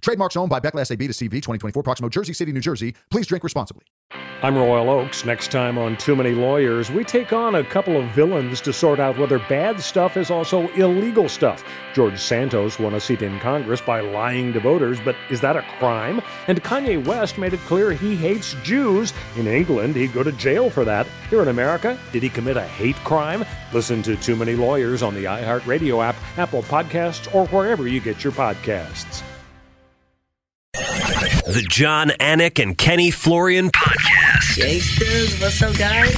Trademarks owned by Becle SAB de CV 2024, Proximo, Jersey City, New Jersey. Please drink responsibly. I'm Royal Oaks. Next time on Too Many Lawyers, we take on a couple of villains to sort out whether bad stuff is also illegal stuff. George Santos won a seat in Congress by lying to voters, but is that a crime? And Kanye West made it clear he hates Jews. In England, he'd go to jail for that. Here in America, did he commit a hate crime? Listen to Too Many Lawyers on the iHeartRadio app, Apple Podcasts, or wherever you get your podcasts. The Jon Anik and Kenny Florian podcast. Gangsters, what's up, guys?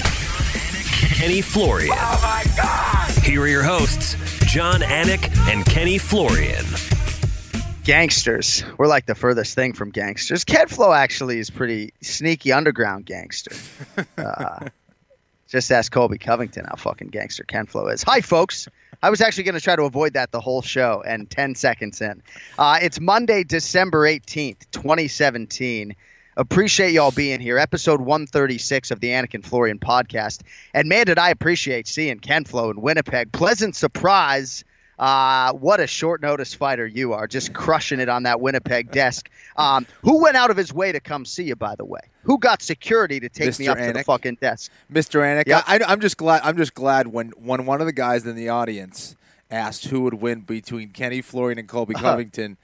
Kenny Florian. Oh my God! Here are your hosts, Jon Anik and Kenny Florian. Gangsters. We're like the furthest thing from gangsters. Ken Flo actually is pretty sneaky underground gangster. Uh, just ask Colby Covington how fucking gangster Ken Flo is. Hi, folks. I was actually going to try to avoid that the whole show, and 10 seconds in. Uh, it's Monday, December 18th, 2017. Appreciate y'all being here. Episode 136 of the Anik and Florian podcast. And man, did I appreciate seeing Ken Flo in Winnipeg. Pleasant surprise. Uh, what a short notice fighter you are, just crushing it on that Winnipeg desk. Um, who went out of his way to come see you, by the way? Who got security to take Mr. me up to the fucking desk? Mr. Anik, Yep. I, I'm just glad. I'm just glad when when one of the guys in the audience asked who would win between Kenny Florian and Colby Uh-huh. Covington,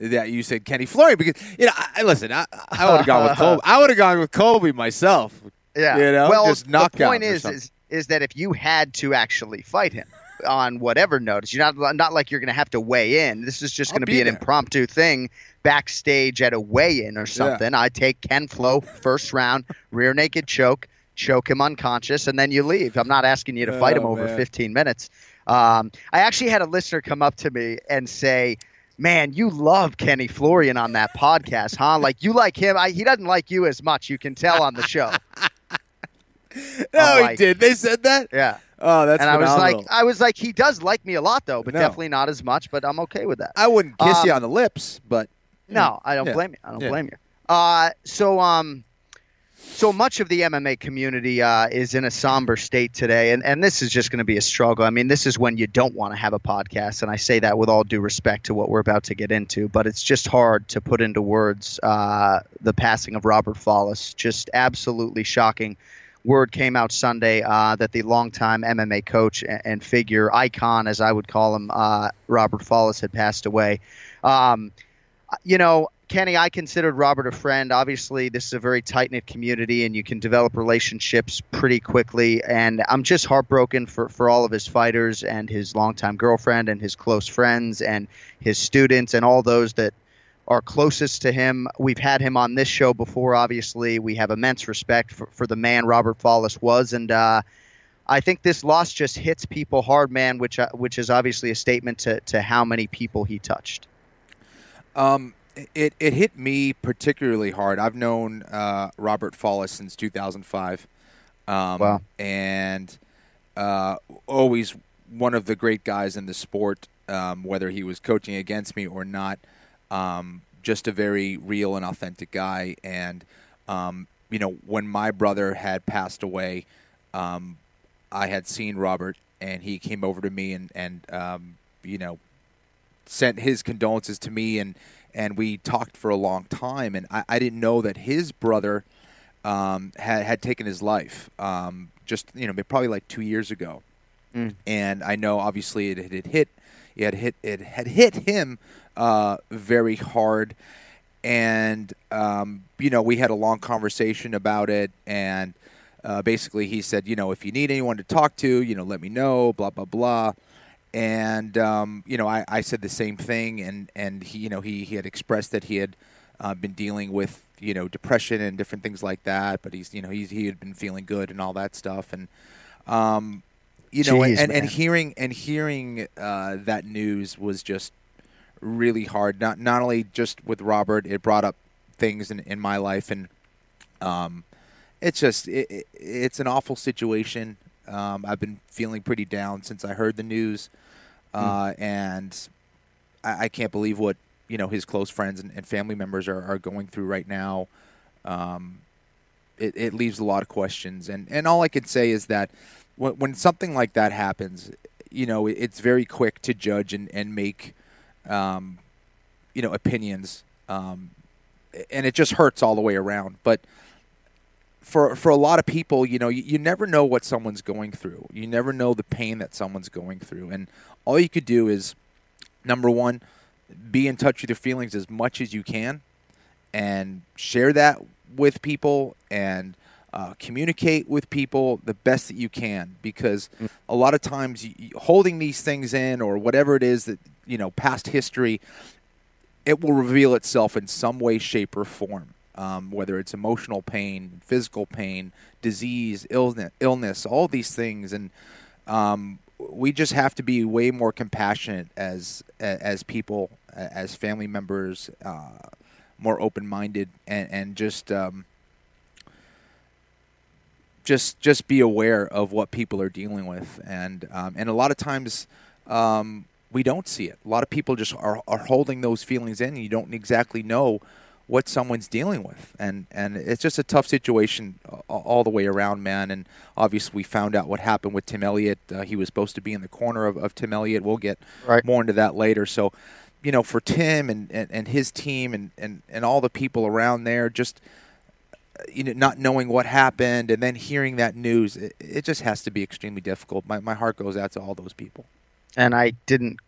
that you said Kenny Florian because you know. I, I- listen, I, I would have gone with Colby. I would have gone with Colby myself. Yeah. You know, well, just the point is, is is that if you had to actually fight him on whatever notice, you're not not like you're going to have to weigh in. This is just going to be be an impromptu thing backstage at a weigh-in or something. I take Ken Flo first round, rear naked choke, choke him unconscious, and then you leave. I'm not asking you to fight him Oh, over man. 15 minutes. Um, I actually had a listener come up to me and say. Man, you love Kenny Florian on that podcast, huh? Like you like him. I, he doesn't like you as much. You can tell on the show. no, I'm he like- did. They said that. Yeah. Oh, that's and I was like, I was like, he does like me a lot though, but No. definitely not as much. But I'm okay with that. I wouldn't kiss you Um, on the lips, but No, I don't Yeah. blame you. I don't Yeah. blame you. Uh, so um, so much of the MMA community uh, is in a somber state today, and and this is just going to be a struggle. I mean, this is when you don't want to have a podcast, and I say that with all due respect to what we're about to get into, but it's just hard to put into words uh, the passing of Robert Follis. Just absolutely shocking. Word came out Sunday uh, that the longtime MMA coach and, and figure icon, as I would call him, uh, Robert Follis, had passed away. Um, you know, Kenny, I considered Robert a friend. Obviously, this is a very tight knit community, and you can develop relationships pretty quickly. And I'm just heartbroken for, for all of his fighters and his longtime girlfriend and his close friends and his students and all those that are closest to him. We've had him on this show before, obviously. We have immense respect for, for the man Robert Follis was. And, uh, I think this loss just hits people hard, man, which uh, which is obviously a statement to, to how many people he touched. Um, it it hit me particularly hard. I've known uh, Robert Follis since 2005. Um, Wow. And uh, always one of the great guys in the sport, um, whether he was coaching against me or not. Um, just a very real and authentic guy. And um, you know, when my brother had passed away, um, I had seen Robert, and he came over to me and and um, you know sent his condolences to me and and we talked for a long time and I, I didn't know that his brother um, had had taken his life um, just you know probably like two years ago Mm. and I know obviously it had hit it had hit it had hit him uh, very hard. And um, you know we had a long conversation about it. And uh, basically he said you know if you need anyone to talk to you know let me know blah blah blah. And um, you know I, I said the same thing. And and he you know he, he had expressed that he had uh, been dealing with you know depression and different things like that. But he's you know he's, he had been feeling good and all that stuff. And um, you know Jeez, and, and hearing and hearing uh, that news was just really hard not not only just with Robert it brought up things in, in my life and Um, it's just it, it, it's an awful situation. Um, I've been feeling pretty down since I heard the news, uh, mm. and I, I, can't believe what you know his close friends and, and family members are, are, going through right now. Um, it, it, leaves a lot of questions, and and all I can say is that when, when something like that happens, you know, it's very quick to judge and and make, um, you know, opinions, um, and it just hurts all the way around. But for for a lot of people, you know, you, you never know what someone's going through. You never know the pain that someone's going through, and all you could do is, number one, be in touch with your feelings as much as you can, and share that with people and uh, communicate with people the best that you can because a lot of times you, holding these things in or whatever it is that you know past history it will reveal itself in some way shape or form um, whether it's emotional pain, physical pain, disease, illness, illness, all these things, and um, we just have to be way more compassionate as as people, as family members, uh, more open minded, and and just. Um, just, just be aware of what people are dealing with, and um, and a lot of times um, we don't see it. A lot of people just are, are holding those feelings in. And you don't exactly know what someone's dealing with, and and it's just a tough situation all the way around, man. And obviously, we found out what happened with Tim Elliott. Uh, he was supposed to be in the corner of, of Tim Elliott. We'll get right. more into that later. So, you know, for Tim and, and, and his team and, and, and all the people around there, just you know, not knowing what happened and then hearing that news, it, it just has to be extremely difficult. My my heart goes out to all those people and I didn't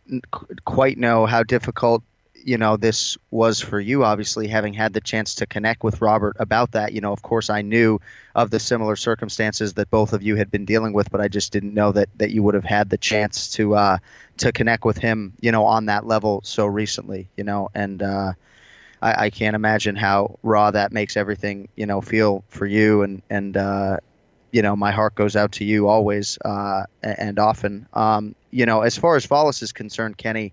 quite know how difficult you know this was for you obviously having had the chance to connect with robert about that you know of course i knew of the similar circumstances that both of you had been dealing with but i just didn't know that that you would have had the chance to uh to connect with him you know on that level so recently you know and uh I, I can't imagine how raw that makes everything you know feel for you and and uh you know my heart goes out to you always uh and often um you know as far as Follis is concerned kenny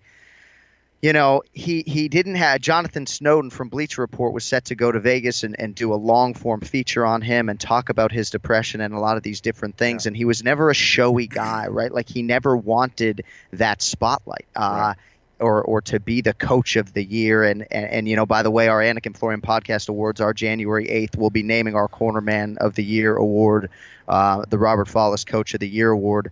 you know, he, he didn't have Jonathan Snowden from Bleacher Report was set to go to Vegas and, and do a long form feature on him and talk about his depression and a lot of these different things. Yeah. And he was never a showy guy, right? Like he never wanted that spotlight. Uh, right. Or, or to be the coach of the year. And, and, and, you know, by the way, our Anik and Florian podcast awards are January 8th. We'll be naming our cornerman of the year award, uh, the Robert Follis Coach of the Year award.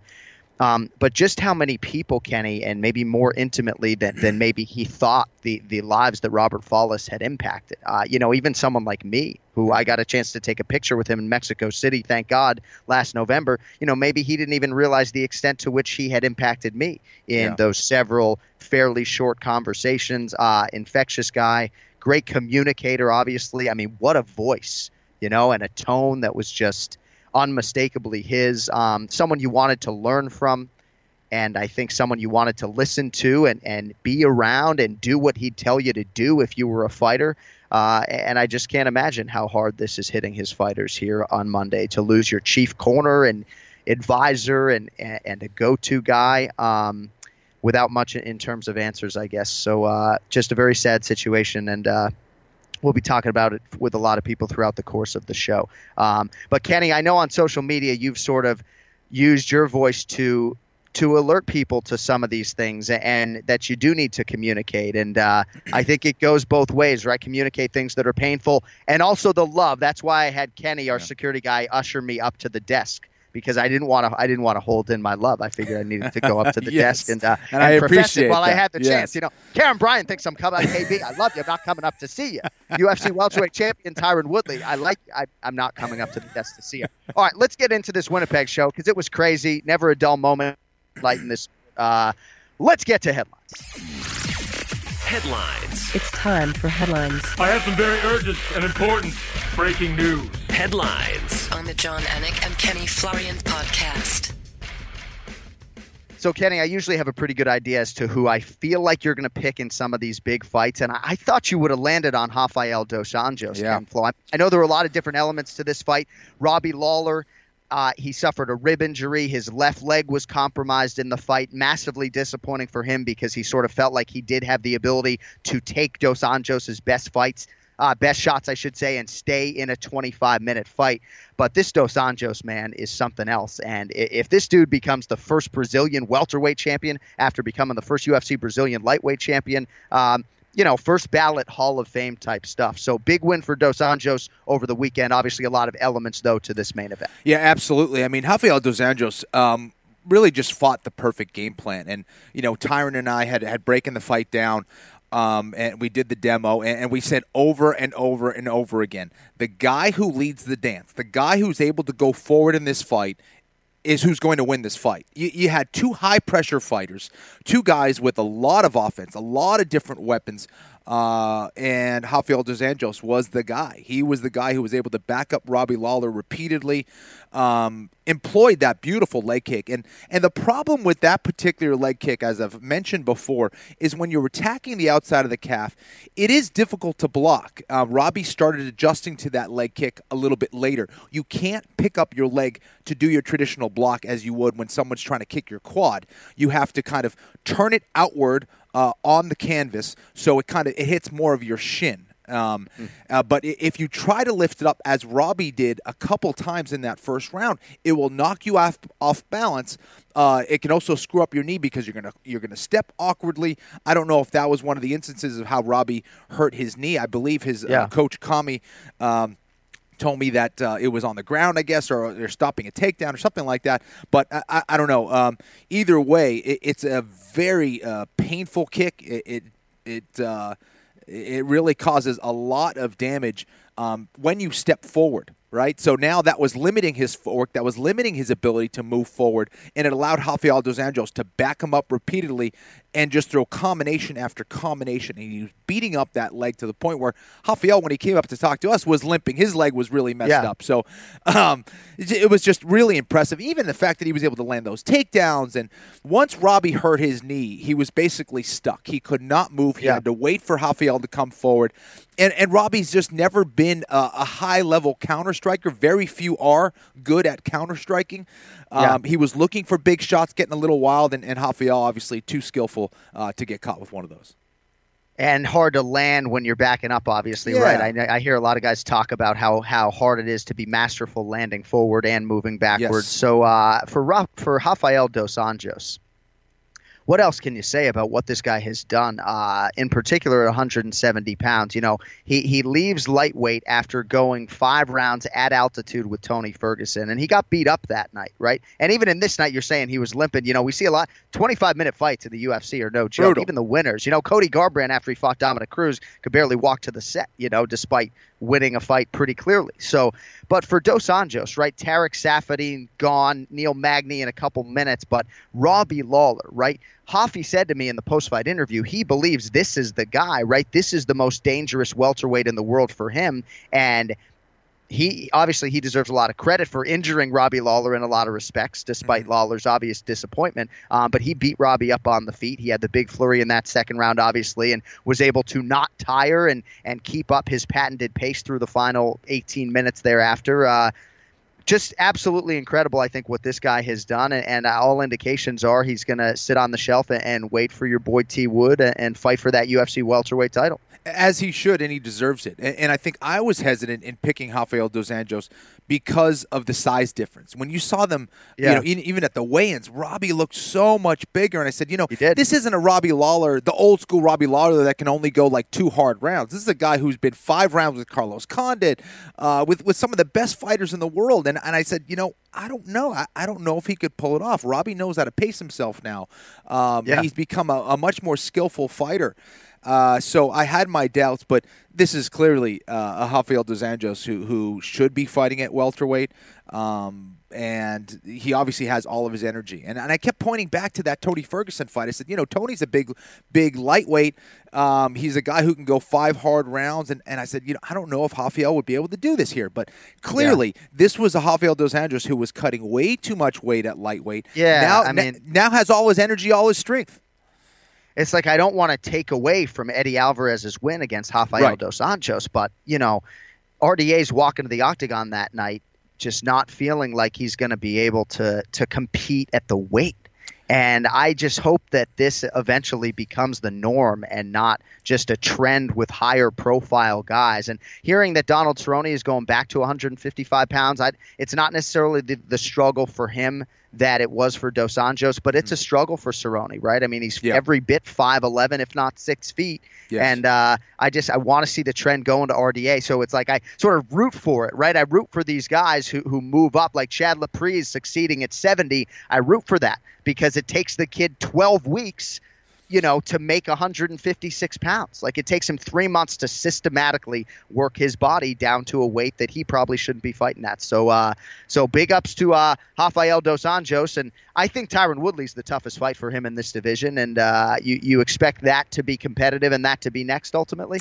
Um, but just how many people, Kenny, and maybe more intimately than, than maybe he thought the, the lives that Robert Follis had impacted. Uh, you know, even someone like me, who I got a chance to take a picture with him in Mexico City, thank God, last November. You know, maybe he didn't even realize the extent to which he had impacted me in yeah. those several fairly short conversations. Uh, infectious guy, great communicator, obviously. I mean, what a voice, you know, and a tone that was just unmistakably his. Um, someone you wanted to learn from, and I think someone you wanted to listen to and, and be around and do what he'd tell you to do if you were a fighter. Uh, and I just can't imagine how hard this is hitting his fighters here on Monday to lose your chief corner and advisor and and a go-to guy um, without much in terms of answers, I guess. So uh, just a very sad situation, and uh, we'll be talking about it with a lot of people throughout the course of the show. Um, but Kenny, I know on social media you've sort of used your voice to to alert people to some of these things and that you do need to communicate and uh, i think it goes both ways right communicate things that are painful and also the love that's why i had kenny our yeah. security guy usher me up to the desk because I didn't want to. I didn't want to hold in my love. I figured I needed to go up to the yes. desk and, uh, and, and I appreciate it while that. I had the yes. chance. You know, Karyn Bryant thinks I'm coming. KB, I love you. I'm not coming up to see you. UFC welterweight champion Tyron Woodley. I like. I, I'm not coming up to the desk to see you. All right, let's get into this Winnipeg show because it was crazy. Never a dull moment. Lighten this. Uh, let's get to headlines. Headlines. It's time for headlines. I have some very urgent and important breaking news. Headlines. On the Jon Anik and Kenny Florian podcast. So, Kenny, I usually have a pretty good idea as to who I feel like you're going to pick in some of these big fights, and I, I thought you would have landed on Rafael dos Anjos. Yeah. Flo. I, I know there were a lot of different elements to this fight. Robbie Lawler uh, he suffered a rib injury. His left leg was compromised in the fight. Massively disappointing for him because he sort of felt like he did have the ability to take Dos Anjos' best fights uh, best shots, I should say, and stay in a 25 minute fight. But this Dos Anjos man is something else. And if this dude becomes the first Brazilian welterweight champion after becoming the first UFC Brazilian lightweight champion, um, you know, first ballot Hall of Fame type stuff. So big win for Dos Anjos over the weekend. Obviously, a lot of elements though to this main event. Yeah, absolutely. I mean, Rafael dos Anjos um, really just fought the perfect game plan, and you know, Tyron and I had had breaking the fight down. Um, and we did the demo, and, and we said over and over and over again: the guy who leads the dance, the guy who's able to go forward in this fight, is who's going to win this fight. You, you had two high pressure fighters, two guys with a lot of offense, a lot of different weapons. Uh, and Rafael dos Anjos was the guy. He was the guy who was able to back up Robbie Lawler repeatedly, um, employed that beautiful leg kick. And and the problem with that particular leg kick, as I've mentioned before, is when you're attacking the outside of the calf, it is difficult to block. Uh, Robbie started adjusting to that leg kick a little bit later. You can't pick up your leg to do your traditional block as you would when someone's trying to kick your quad. You have to kind of turn it outward uh, on the canvas so it kind of it hits more of your shin. Um, uh, but if you try to lift it up, as Robbie did a couple times in that first round, it will knock you off off balance. Uh, it can also screw up your knee because you're gonna you're gonna step awkwardly. I don't know if that was one of the instances of how Robbie hurt his knee. I believe his Yeah. uh, coach Kami. Um, told me that uh, it was on the ground, I guess, or they're stopping a takedown or something like that. But I, I, I don't know. Um, either way, it, it's a very uh, painful kick. It it it, uh, it really causes a lot of damage um, when you step forward. Right, so now that was limiting his footwork, that was limiting his ability to move forward, and it allowed Rafael dos Anjos to back him up repeatedly and just throw combination after combination. And he was beating up that leg to the point where Rafael, when he came up to talk to us, was limping. His leg was really messed Yeah. up. So um, it was just really impressive. Even the fact that he was able to land those takedowns. And once Robbie hurt his knee, he was basically stuck. He could not move. He Yeah. had to wait for Rafael to come forward. And, and Robbie's just never been a, a high level counter striker. Very few are good at counter striking. Yeah. Um, he was looking for big shots, getting a little wild, and, and Rafael obviously too skillful uh, to get caught with one of those. and hard to land when you're backing up. Obviously, Yeah. right? I, I hear a lot of guys talk about how how hard it is to be masterful landing forward and moving backwards. Yes. So uh, for Ra- for Rafael dos Anjos, what else can you say about what this guy has done? Uh, in particular, at 170 pounds, you know, he he leaves lightweight after going five rounds at altitude with Tony Ferguson, and he got beat up that night, right? And even in this night, you're saying he was limping. You know, we see a lot 25 minute fights in the UFC are no joke. Brutal. Even the winners, you know, Cody Garbrandt after he fought Dominick Cruz could barely walk to the set, you know, despite winning a fight pretty clearly. So, but for Dos Anjos, right? Tarec Saffiedine gone, Neil Magny in a couple minutes, but Robbie Lawler, right? Hoffy said to me in the post-fight interview, he believes this is the guy, right? This is the most dangerous welterweight in the world for him, and he obviously he deserves a lot of credit for injuring Robbie Lawler in a lot of respects, despite Lawler's obvious disappointment. Um, but he beat Robbie up on the feet. He had the big flurry in that second round, obviously, and was able to not tire and and keep up his patented pace through the final 18 minutes thereafter. Uh, just absolutely incredible, I think, what this guy has done, and, and all indications are he's going to sit on the shelf and, and wait for your boy T Wood and, and fight for that UFC welterweight title. as he should, and he deserves it. And, I think I was hesitant in picking Rafael dos Anjos because of the size difference. When you saw them, Yeah. you know, even at the weigh-ins, Robbie looked so much bigger, and I said, you know, this isn't a Robbie Lawler, the old school Robbie Lawler that can only go like two hard rounds. This is a guy who's been five rounds with Carlos Condit, uh, with with some of the best fighters in the world. And and I said, you know, I don't know, I, I don't know if he could pull it off. Robbie knows how to pace himself now. Um, Yeah. He's become a, a much more skillful fighter. Uh, so I had my doubts, but this is clearly uh, a Rafael dos Anjos who who should be fighting at welterweight, um, and he obviously has all of his energy. And, and I kept pointing back to that Tony Ferguson fight. I said, you know, Tony's a big, big lightweight. Um, he's a guy who can go five hard rounds, and, and I said, you know, I don't know if Rafael would be able to do this here, but clearly this was a Rafael dos Anjos who was cutting way too much weight at lightweight. Yeah, now, I mean- now has all his energy, all his strength. it's like I don't want to take away from Eddie Alvarez's win against Rafael Right. dos Anjos, but you know, RDA's walking to the octagon that night, just not feeling like he's going to be able to to compete at the weight. And I just hope that this eventually becomes the norm and not just a trend with higher profile guys. And hearing that Donald Cerrone is going back to 155 pounds, I, it's not necessarily the, the struggle for him that it was for Dos Anjos, but it's a struggle for Cerrone, right? I mean, he's Yeah. every bit 5'11, if not six feet. Yes. And uh, I just I want to see the trend going to RDA. So it's like I sort of root for it, right? I root for these guys who, who move up, like Chad Laprise succeeding at 70. I root for that because it takes the kid 12 weeks you know, to make 156 pounds. Like it takes him three months to systematically work his body down to a weight that he probably shouldn't be fighting at. So, uh, so big ups to uh, Rafael dos Anjos, and I think Tyron Woodley's the toughest fight for him in this division, and uh, you you expect that to be competitive and that to be next ultimately.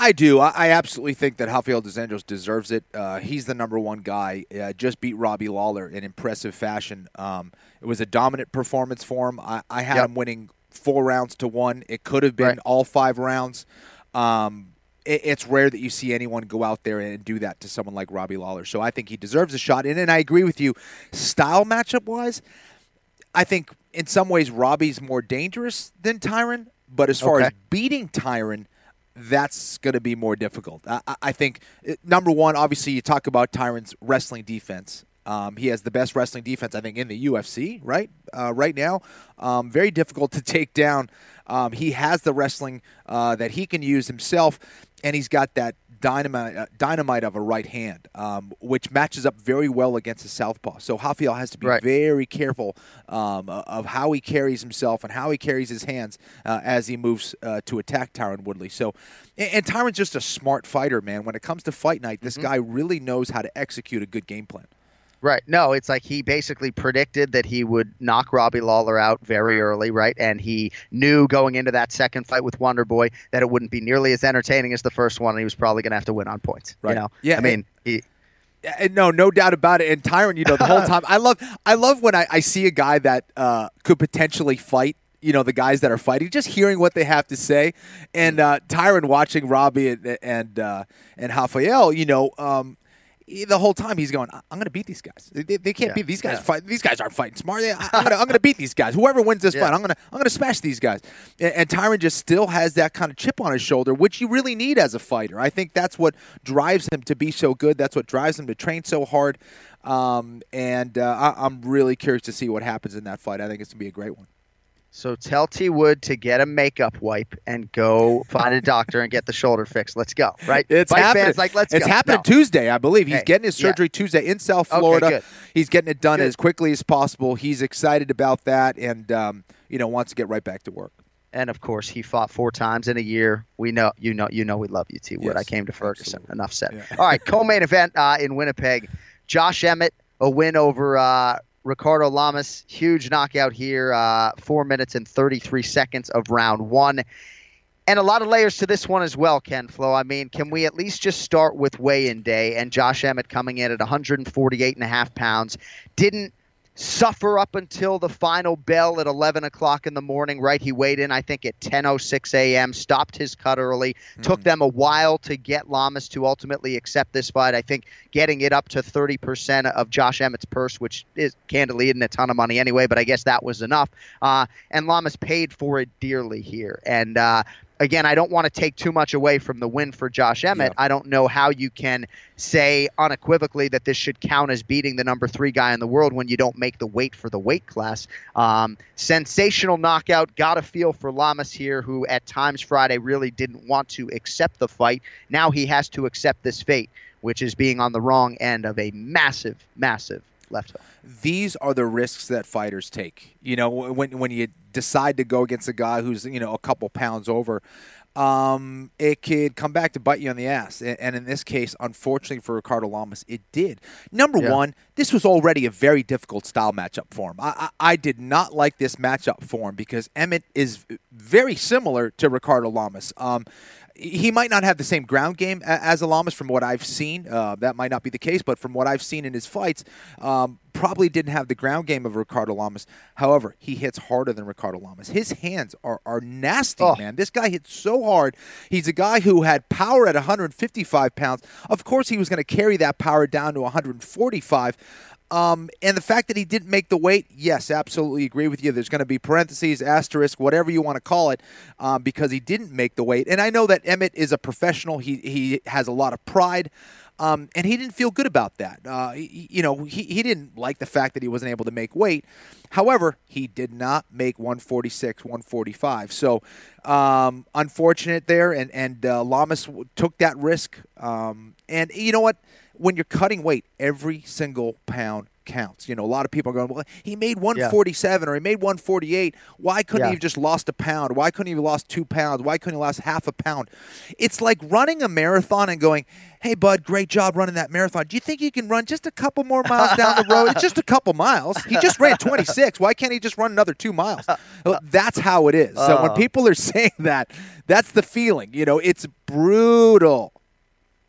I do. I, I absolutely think that Rafael dos Anjos deserves it. Uh, he's the number one guy. Uh, just beat Robbie Lawler in impressive fashion. Um, it was a dominant performance for him. I, I had Yep. him winning four rounds to one. It could have been Right. all five rounds. Um, it, it's rare that you see anyone go out there and do that to someone like Robbie Lawler. So I think he deserves a shot. And, and I agree with you. Style matchup wise, I think in some ways Robbie's more dangerous than Tyron, but as far Okay. as beating Tyron, that's going to be more difficult. I, I- think uh, number one, obviously, you talk about Tyron's wrestling defense. Um, he has the best wrestling defense, I think, in the UFC right uh, right now. Um, very difficult to take down. Um, he has the wrestling uh, that he can use himself, and he's got that dynamite uh, dynamite of a right hand, um, which matches up very well against the southpaw. So Rafael has to be Right. very careful um, of how he carries himself and how he carries his hands uh, as he moves uh, to attack Tyron Woodley. So, and, and Tyron's just a smart fighter, man. When it comes to fight night, this guy really knows how to execute a good game plan. Right. No, it's like he basically predicted that he would knock Robbie Lawler out very early, right? And he knew going into that second fight with Wonder Boy that it wouldn't be nearly as entertaining as the first one, and he was probably going to have to win on points. Right. You know? Yeah, I mean, he, Yeah, no, no doubt about it. And Tyron, you know, the whole time, I love, I love when I, I see a guy that uh, could potentially fight. You know, the guys that are fighting, just hearing what they have to say, and uh, Tyron watching Robbie and and uh, and Rafael. You know, um, the whole time he's going, "I'm going to beat these guys. They, they can't Yeah, beat these guys. yeah. Fight. These guys aren't fighting smart. I, I'm going to I'm going to beat these guys. Whoever wins this Yeah. fight, I'm going to I'm going to smash these guys." And, and Tyron just still has that kind of chip on his shoulder, which you really need as a fighter. I think that's what drives him to be so good. That's what drives him to train so hard. Um, and uh, I, I'm really curious to see what happens in that fight. I think it's going to be a great one. So tell T Wood to get a makeup wipe and go find a doctor and get the shoulder fixed. Let's go. Right? It's Fight happening. like, let's it's go. happening No. Tuesday, I believe. He's Hey, getting his yeah. surgery Tuesday in South Florida. good. He's getting it done Good. as quickly as possible. He's excited about that, and um, you know wants to get right back to work. And of course, he fought four times in a year. We know, you know, you know, we love you, T Wood. Yes, I came to Ferguson. absolutely. Enough said. Yeah. All right, co-main event uh, in Winnipeg. Josh Emmett, a win over uh, Ricardo Lamas. Huge knockout here. Uh, four minutes and 33 seconds of round one. And a lot of layers to this one as well, Ken Flo. I mean, can we at least just start with weigh-in day and Josh Emmett coming in at 148 and a half pounds? Didn't suffer up until the final bell at 11 o'clock in the morning, right? He weighed in, I think, at 10.06 a.m., stopped his cut early. Took them a while to get Lamas to ultimately accept this fight. I think getting it up to 30% of Josh Emmett's purse, which is candidly isn't a ton of money anyway, but I guess that was enough. Uh, and Lamas paid for it dearly here. And, uh, Again, I don't want to take too much away from the win for Josh Emmett. Yeah. I don't know how you can say unequivocally that this should count as beating the number three guy in the world when you don't make the weight for the weight class. Um, sensational knockout. Got a feel for Lamas here, who at times Friday really didn't want to accept the fight. Now he has to accept this fate, which is being on the wrong end of a massive, massive left hook. These are the risks that fighters take. You know, when when you decide to go against a guy who's you know a couple pounds over, um, it could come back to bite you on the ass. And, in this case, unfortunately for Ricardo Lamas, it did. Number Yeah. one, this was already a very difficult style matchup for him. I, I, I did not like this matchup for him because Emmett is very similar to Ricardo Lamas. Um, he might not have the same ground game as Alamas from what I've seen. Uh, that might not be the case, but from what I've seen in his fights, um, probably didn't have the ground game of Ricardo Lamas. However, he hits harder than Ricardo Lamas. His hands are, are nasty, Oh. man. This guy hits so hard. He's a guy who had power at 155 pounds. Of course, he was going to carry that power down to 145. Um, and the fact that he didn't make the weight, yes, absolutely agree with you. There's going to be parentheses, asterisk, whatever you want to call it, um, because he didn't make the weight. And I know that Emmett is a professional. He he has a lot of pride. Um, and he didn't feel good about that. Uh, he, you know, he, he didn't like the fact that he wasn't able to make weight. However, he did not make 146, 145. So, um, unfortunate there. And, and uh, Lamas took that risk. Um, and you know what? When you're cutting weight, every single pound counts. You know, a lot of people are going, well, he made 147 or he made 148. Why couldn't Yeah. he have just lost a pound? Why couldn't he have lost two pounds? Why couldn't he lost half a pound? It's like running a marathon and going, hey, bud, great job running that marathon. Do you think you can run just a couple more miles down the road? It's just a couple miles. He just ran 26. Why can't he just run another two miles? That's how it is. So when Oh. people are saying that, that's the feeling. You know, it's brutal.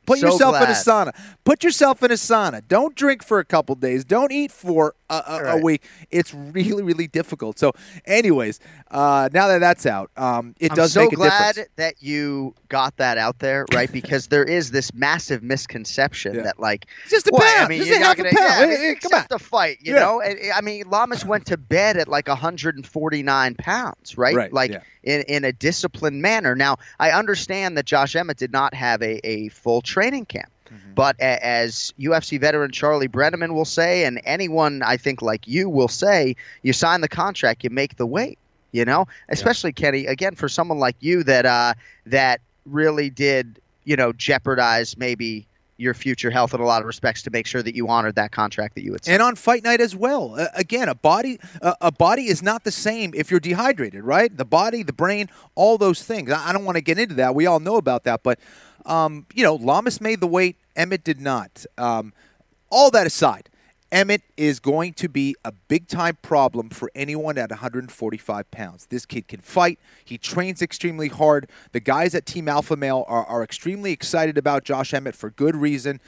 Put So yourself in a sauna. Put yourself in a sauna. Don't drink for a couple days. Don't eat for a, a, a week. It's really, really difficult. So, anyways, uh, now that that's out, um, it I'm does so make a glad that you got that out there, right? Because there is this massive misconception Yeah. that, like, It's just a well, pound. I mean, Just you're a not gonna, pound. Yeah, Hey, hey, come on. the fight, you Yeah. know. And, I mean, Lamas went to bed at like 149 pounds, right? Right, Like yeah. in in a disciplined manner. Now, I understand that Josh Emmett did not have a, a full training camp. Mm-hmm. But a- as UFC veteran Charlie Brenneman will say, and anyone I think like you will say, you sign the contract, you make the weight. You know, especially Kenny. Again, for someone like you that uh, that really did, you know, jeopardize maybe your future health in a lot of respects to make sure that you honored that contract that you had signed. and on fight night as well. Uh, again, a body uh, a body is not the same if you're dehydrated, right? The body, the brain, all those things. I, I don't want to get into that. We all know about that, but um, you know, Lamas made the weight. Emmett did not. Um, all that aside, Emmett is going to be a big time problem for anyone at 145 pounds. This kid can fight. He trains extremely hard. The guys at Team Alpha Male are, are extremely excited about Josh Emmett for good reason.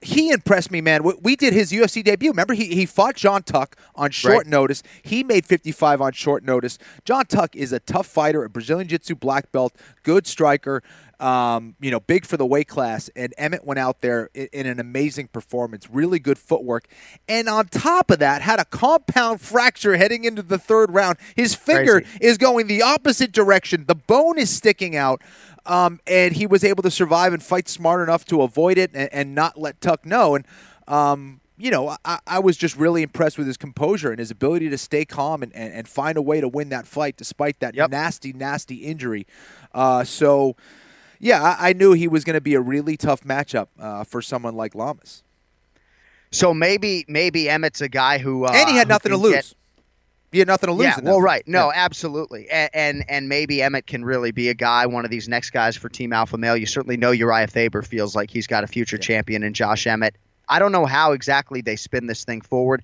He impressed me, man. We, did his UFC debut. Remember, he, he fought Jon Tuck on short Right. notice. He made 55 on short notice. Jon Tuck is a tough fighter, a Brazilian Jiu Jitsu black belt, good striker, um, you know, big for the weight class. And Emmett went out there in, in an amazing performance, really good footwork. And on top of that, had a compound fracture heading into the third round. His finger Crazy. is going the opposite direction, the bone is sticking out. Um, and he was able to survive and fight smart enough to avoid it and, and not let Tuck know. And um, you know, I, I was just really impressed with his composure and his ability to stay calm and, and, and find a way to win that fight despite that Yep. nasty, nasty injury. Uh, so, yeah, I, I knew he was going to be a really tough matchup uh, for someone like Lamas. So maybe maybe Emmett's a guy who uh, and he had nothing to lose. get- he had nothing to lose. Yeah, well, right. No, Yeah. absolutely. And, and and maybe Emmett can really be a guy, one of these next guys for Team Alpha Male. You certainly know Urijah Faber feels like he's got a future champion in Josh Emmett. I don't know how exactly they spin this thing forward.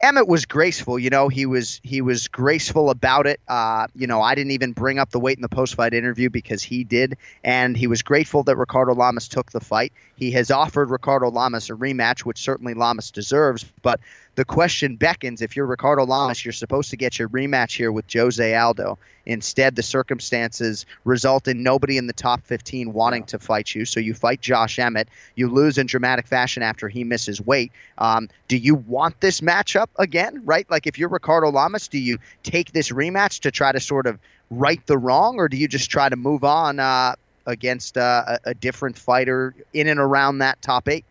Emmett was graceful, you know. He was he was graceful about it. Uh, you know, I didn't even bring up the weight in the post fight interview because he did, and he was grateful that Ricardo Lamas took the fight. He has offered Ricardo Lamas a rematch, which certainly Lamas deserves. But the question beckons: if you're Ricardo Lamas, you're supposed to get your rematch here with Jose Aldo. Instead, the circumstances result in nobody in the top 15 wanting to fight you. So you fight Josh Emmett. You lose in dramatic fashion after he misses weight. Um, do you want this matchup again? Right? Like if you're Ricardo Lamas, do you take this rematch to try to sort of right the wrong, or do you just try to move on uh, against uh, a, a different fighter in and around that top eight?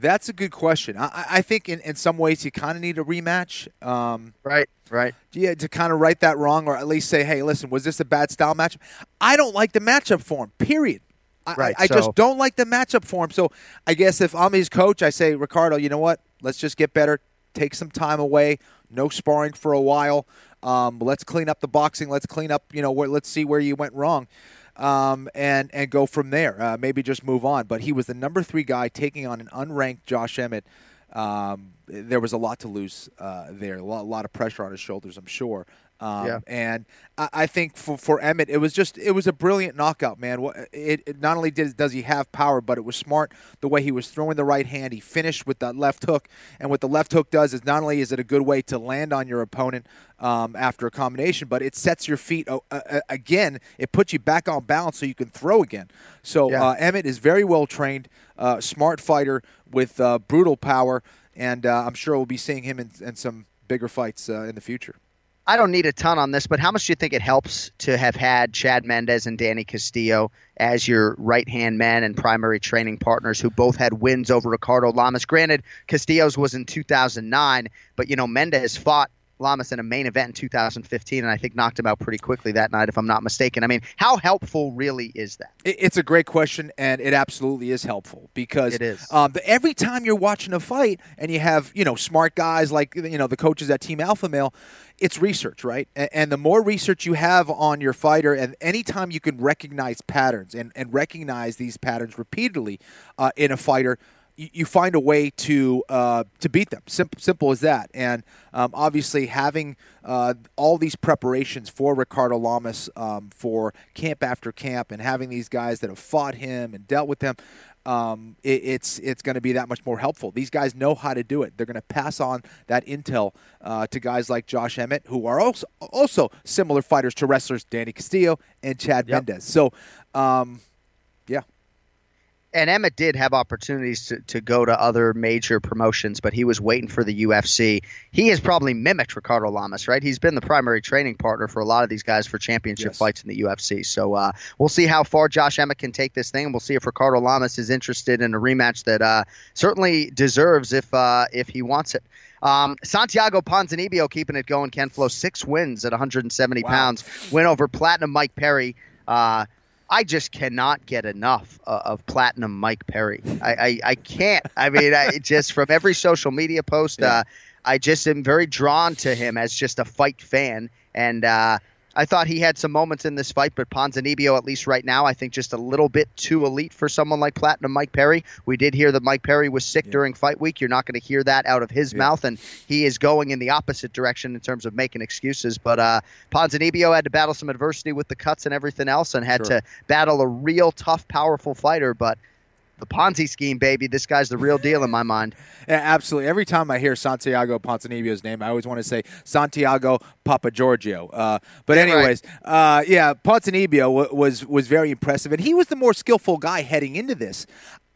That's a good question. I, I- think in, in some ways you kind of need a rematch. Um, Right. Right. yeah, to kind of right that wrong, or at least say, "Hey, listen, was this a bad style matchup?" I don't like the matchup for him. Period. I, Right, I, I so- just don't like the matchup for him. So I guess if I'm his coach, I say, Ricardo, you know what? Let's just get better. Take some time away. No sparring for a while. Um, let's clean up the boxing. Let's clean up. You know, where, let's see where you went wrong. Um, and and go from there. Uh, maybe just move on. But he was the number three guy taking on an unranked Josh Emmett. Um, there was a lot to lose uh, there. A lot, a lot of pressure on his shoulders, I'm sure. Um, Yeah. And I, I think for, for Emmett, it was just it was a brilliant knockout, man. It, it not only did, does he have power, but it was smart the way he was throwing the right hand. He finished with that left hook, and what the left hook does is not only is it a good way to land on your opponent um, after a combination, but it sets your feet uh, uh, again. It puts you back on balance so you can throw again. So Yeah. uh, Emmett is very well trained, uh, smart fighter with uh, brutal power. And uh, I'm sure we'll be seeing him in, in some bigger fights uh, in the future. I don't need a ton on this, but how much do you think it helps to have had Chad Mendes and Danny Castillo as your right hand men and primary training partners who both had wins over Ricardo Lamas? Granted, Castillo's was in 2009, but you know Mendes fought Lamas in a main event in 2015, and I think knocked him out pretty quickly that night, if I'm not mistaken. I mean, how helpful really is that? It's a great question, and it absolutely is helpful because It is. Um, the, every time you're watching a fight and you have you know smart guys like you know the coaches at Team Alpha Male, it's research, right? And, and the more research you have on your fighter, and anytime you can recognize patterns and, and recognize these patterns repeatedly uh, in a fighter, you, you find a way to uh, to beat them. Simple, simple as that. And um, obviously, having uh, all these preparations for Ricardo Lamas um, for camp after camp, and having these guys that have fought him and dealt with him. Um, it, it's it's going to be that much more helpful. These guys know how to do it. They're going to pass on that intel uh, to guys like Josh Emmett, who are also also similar fighters to wrestlers Danny Castillo and Chad Mendes. So, um, and Emmett did have opportunities to, to go to other major promotions, but he was waiting for the UFC. He has probably mimicked Ricardo Lamas, right? He's been the primary training partner for a lot of these guys for championship Yes. fights in the UFC. So uh, we'll see how far Josh Emmett can take this thing, and we'll see if Ricardo Lamas is interested in a rematch that uh, certainly deserves if uh, if he wants it. Um, Santiago Ponzinibbio keeping it going. Ken Flo six wins at 170 Wow. pounds. Win over Platinum Mike Perry. Uh, I just cannot get enough uh, of Platinum Mike Perry. I, I, I can't. I mean, I just from every social media post, Yeah. uh, I just am very drawn to him as just a fight fan. And uh, I thought he had some moments in this fight, but Ponzinibbio, at least right now, I think just a little bit too elite for someone like Platinum Mike Perry. We did hear that Mike Perry was sick Yeah. during fight week. You're not going to hear that out of his Yeah. mouth, and he is going in the opposite direction in terms of making excuses. But uh, Ponzinibbio had to battle some adversity with the cuts and everything else, and had Sure. to battle a real tough, powerful fighter. But the Ponzi scheme, baby, this guy's the real deal in my mind. Yeah, absolutely. Every time I hear Santiago Ponzinibbio's name, I always want to say Santiago Papa Giorgio. Uh, but anyways, uh, yeah, Ponzinibbio w- was was very impressive, and he was the more skillful guy heading into this.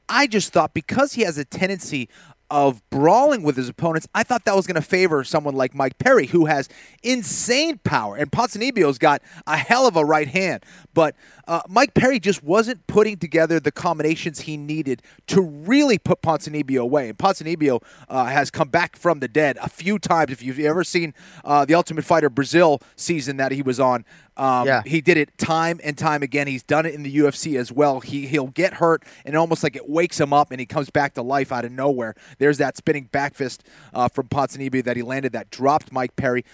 I just thought because he has a tendency of brawling with his opponents, I thought that was going to favor someone like Mike Perry, who has insane power, and Ponzinibbio's got a hell of a right hand. But uh, Mike Perry just wasn't putting together the combinations he needed to really put Ponzinibbio away. And Ponzinibbio uh, has come back from the dead a few times. If you've ever seen uh, the Ultimate Fighter Brazil season that he was on, um, Yeah. he did it time and time again. He's done it in the UFC as well. He he'll get hurt and almost like it wakes him up and he comes back to life out of nowhere. There's that spinning back fist uh, from Ponzinibbio that he landed that dropped Mike Perry.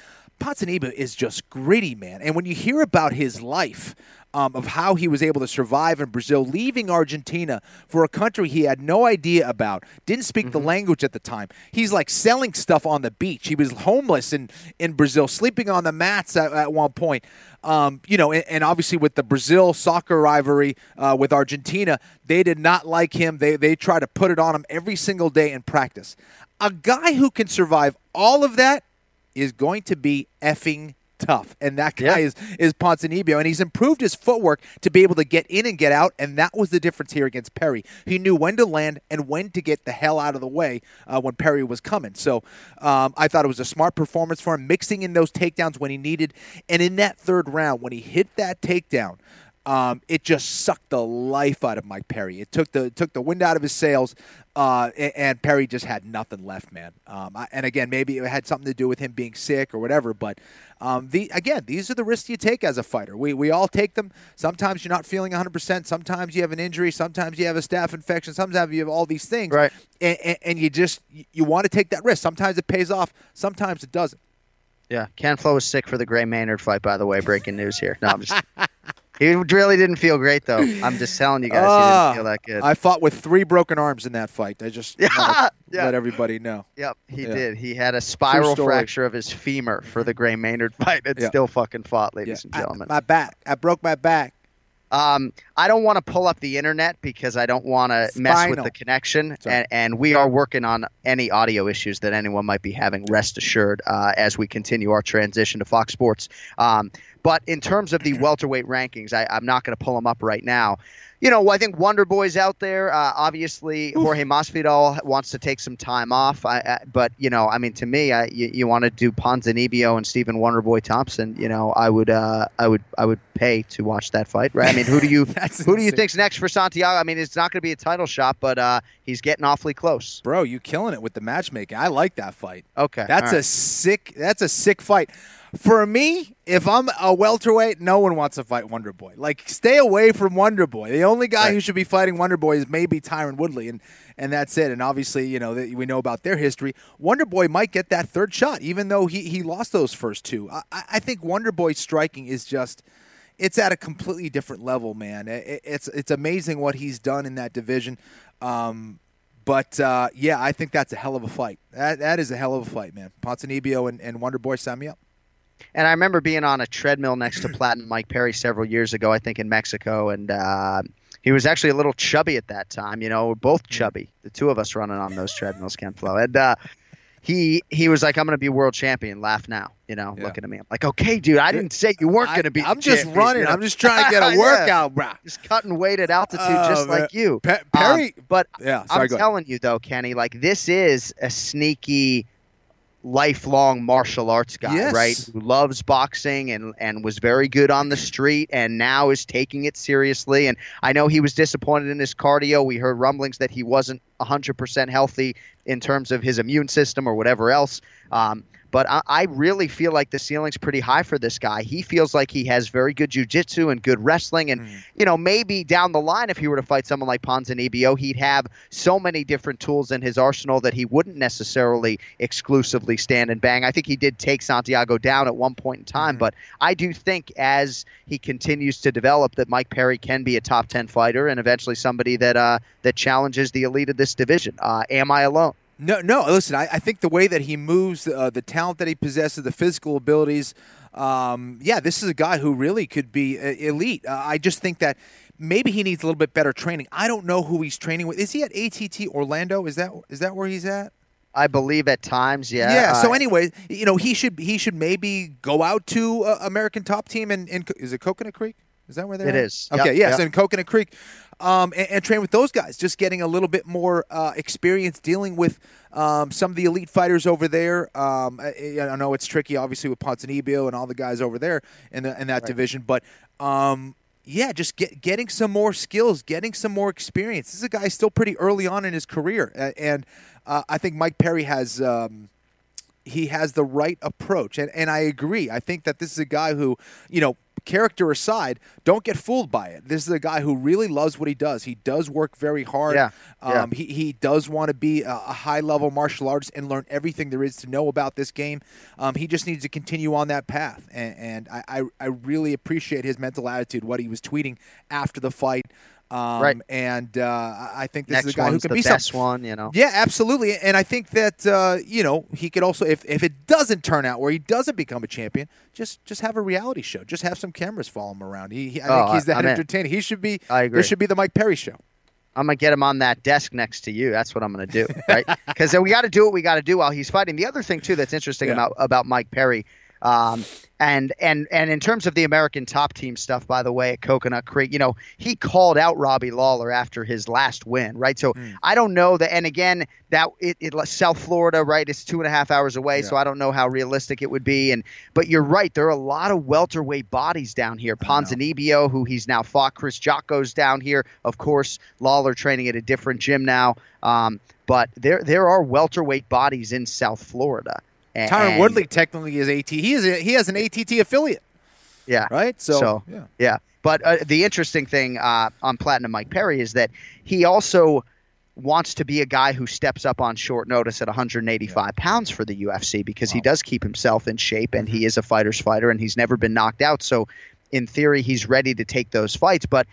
Ponzinibbio is just gritty, man. And when you hear about his life, um, of how he was able to survive in Brazil, leaving Argentina for a country he had no idea about, didn't speak the language at the time. He's like selling stuff on the beach. He was homeless in, in Brazil, sleeping on the mats at, at one point. Um, you know, and, and obviously with the Brazil soccer rivalry uh, with Argentina, they did not like him. They they try to put it on him every single day in practice. A guy who can survive all of that is going to be effing tough. And that guy Yeah. is is Ponzinibbio, and he's improved his footwork to be able to get in and get out, and that was the difference here against Perry. He knew when to land and when to get the hell out of the way uh, when Perry was coming. So um, I thought it was a smart performance for him, mixing in those takedowns when he needed, and in that third round when he hit that takedown. Um, it just sucked the life out of Mike Perry. It took the took the wind out of his sails, uh, a- and, Perry just had nothing left, man. Um, I, and again, maybe it had something to do with him being sick or whatever. But um, the again, these are the risks you take as a fighter. We we all take them. Sometimes you're not feeling 100. percent Sometimes you have an injury. Sometimes you have a staph infection. Sometimes you have all these things. Right. And, and, and you just you want to take that risk. Sometimes it pays off. Sometimes it doesn't. Yeah, Ken Flo was sick for the Gray Maynard fight. By the way, breaking news here. No, I'm just. he really didn't feel great though. I'm just telling you guys, he Ah, didn't feel that good. I fought with three broken arms in that fight. I just Yeah, yeah. let everybody know. Yep, he Yeah. did. He had a spiral fracture of his femur for the Gray Maynard fight. It Yeah. still fucking fought, ladies and I- gentlemen. my back. I broke my back. Um, I don't want to pull up the internet because I don't want to mess with the connection, and, and we are working on any audio issues that anyone might be having. Rest assured, uh, as we continue our transition to Fox Sports. Um, but in terms of the welterweight rankings, I, I'm not going to pull them up right now. You know, I think Wonder Boy's out there. Uh, obviously, Jorge Masvidal wants to take some time off. I, I, but you know, I mean, to me, I, you, you want to do Ponzinibbio and Stephen Wonderboy Thompson. You know, I would, uh, I would, I would pay to watch that fight. Right? I mean, who do you, who do you think's next for Santiago? I mean, it's not going to be a title shot, but uh, he's getting awfully close. Bro, you killing it with the matchmaking. I like that fight. Okay, That's all a sick. That's a sick fight. For me, if I'm a welterweight, no one wants to fight Wonder Boy. Like, stay away from Wonder Boy. The only guy who should be fighting Wonder Boy is maybe Tyron Woodley, and and that's it. And obviously, you know, we know about their history. Wonder Boy might get that third shot, even though he he lost those first two. I, I think Wonder Boy's striking is just. It's at a completely different level, man. It- it's it's amazing what he's done in that division. Um, but uh, yeah, I think that's a hell of a fight. That that is a hell of a fight, man. Ponzinibbio and, and Wonder Boy, sign me up. And I remember being on a treadmill next to Platinum Mike Perry several years ago, I think in Mexico, and uh, he was actually a little chubby at that time. You know, we're both chubby, the two of us running on those treadmills, Ken Flo. And uh, he he was like, "I'm going to be world champion." Laugh now, you know, Yeah. looking at me. I'm like, "Okay, dude, I didn't say you weren't going to be." I'm just champion," running. you know? I'm just trying to get a Yeah. workout, bro. Just cutting weight at altitude, Oh, just man. like you. Pe- Um, Perry, but yeah. Sorry, I'm telling you though, Kenny, like this is a sneaky, lifelong martial arts guy, Yes. right? Who loves boxing and and was very good on the street, and now is taking it seriously. And I know he was disappointed in his cardio. We heard rumblings that he wasn't 100% healthy in terms of his immune system or whatever else. Um, but I, I really feel like the ceiling's pretty high for this guy. He feels like he has very good jujitsu and good wrestling, and you know maybe down the line, if he were to fight someone like Ponzinibbio, he'd have so many different tools in his arsenal that he wouldn't necessarily exclusively stand and bang. I think he did take Santiago down at one point in time, but I do think as he continues to develop, that Mike Perry can be a top ten fighter and eventually somebody that uh, that challenges the elite of this division. Uh, am I alone? No, no. Listen, I, I think the way that he moves, uh, the talent that he possesses, the physical abilities. Um, yeah, this is a guy who really could be uh, elite. Uh, I just think that maybe he needs a little bit better training. I don't know who he's training with. Is he at ATT Orlando? Is that is that where he's at? I believe at times, yeah. Yeah. so anyway, you know, he should he should maybe go out to uh, American Top Team and is it Coconut Creek? Is that where they're It at? is. Okay. Yep, yes, yep. in Coconut Creek, um, and, and train with those guys. Just getting a little bit more uh, experience dealing with um, some of the elite fighters over there. Um, I, I know it's tricky, obviously, with Ponzinibbio and all the guys over there in the in that division, but. Um, yeah, just get, getting some more skills, getting some more experience. This is a guy still pretty early on in his career, and uh, I think Mike Perry has um, he has the right approach. And, and I agree. I think that this is a guy who, you know, character aside, don't get fooled by it. This is a guy who really loves what he does. He does work very hard. Yeah, yeah. Um, he, he does want to be a, a high level martial artist and learn everything there is to know about this game. Um, he just needs to continue on that path. And, and I, I, I really appreciate his mental attitude, what he was tweeting after the fight. Um, Right. And uh, I think this next is a guy who can the be best something. one, you know. Yeah, absolutely. And I think that uh, you know he could also, if, if it doesn't turn out where he doesn't become a champion, just just have a reality show. Just have some cameras follow him around. He, he I Oh, think he's that I'm in. entertaining. He should be. I agree. This should be the Mike Perry show. I'm gonna get him on that desk next to you. That's what I'm gonna do, right? Because we got to do what we got to do while he's fighting. The other thing too that's interesting Yeah. about about Mike Perry, um, and and and in terms of the American Top Team stuff, by the way, at Coconut Creek, you know, he called out Robbie Lawler after his last win, right? So Hmm. I don't know that. And again, that it, it South Florida, right? It's two and a half hours away, so I don't know how realistic it would be. And but you're right, there are a lot of welterweight bodies down here. Ponzinibbio, who he's now fought, Chris Jocko's down here. Of course, Lawler training at a different gym now. Um, but there there are welterweight bodies in South Florida. And, Tyron Woodley technically is AT. He is a, he has an ATT affiliate, yeah, right? So, So- yeah. Yeah, but uh, the interesting thing uh, on Platinum Mike Perry is that he also wants to be a guy who steps up on short notice at 185 pounds for the UFC because he does keep himself in shape and he is a fighter's fighter and he's never been knocked out. So, in theory, he's ready to take those fights. But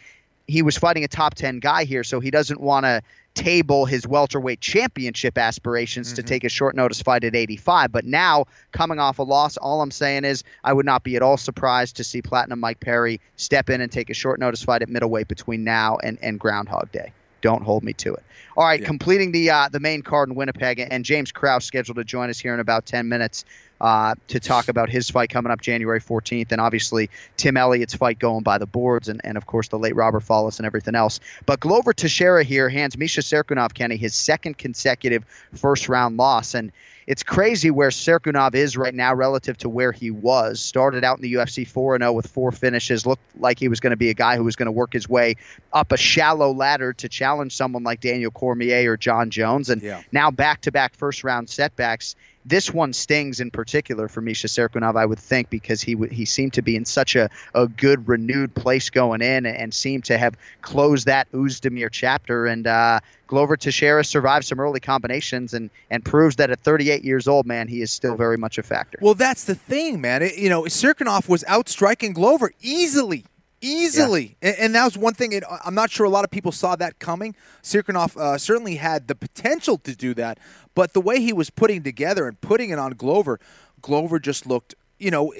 he was fighting a top 10 guy here, so he doesn't want to table his welterweight championship aspirations to mm-hmm. take a short notice fight at 85. But now, coming off a loss, all I'm saying is I would not be at all surprised to see Platinum Mike Perry step in and take a short notice fight at middleweight between now and, and Groundhog Day. Don't hold me to it. All right, Yeah. completing the uh, the main card in Winnipeg, and James Krause scheduled to join us here in about ten minutes uh, to talk about his fight coming up January 14th, and obviously Tim Elliott's fight going by the boards, and, and of course the late Robert Follis and everything else. But Glover Teixeira here hands Misha Cirkunov Kenny his second consecutive first round loss, and it's crazy where Cirkunov is right now relative to where he was. Started out in the UFC 4 0 with four finishes. Looked like he was going to be a guy who was going to work his way up a shallow ladder to challenge someone like Daniel Cormier or John Jones. And Yeah. now back to back first round setbacks. This one stings in particular for Misha Cirkunov, I would think, because he w- he seemed to be in such a, a good, renewed place going in and seemed to have closed that Oezdemir chapter. And uh, Glover Teixeira survived some early combinations and, and proves that at 38 years old, man, he is still very much a factor. Well, that's the thing, man. It, you know, Cirkunov was outstriking Glover easily, easily, and, and that was one thing. It, I'm not sure a lot of people saw that coming. Cirkunov uh, certainly had the potential to do that, but the way he was putting together and putting it on Glover, Glover just looked. You know,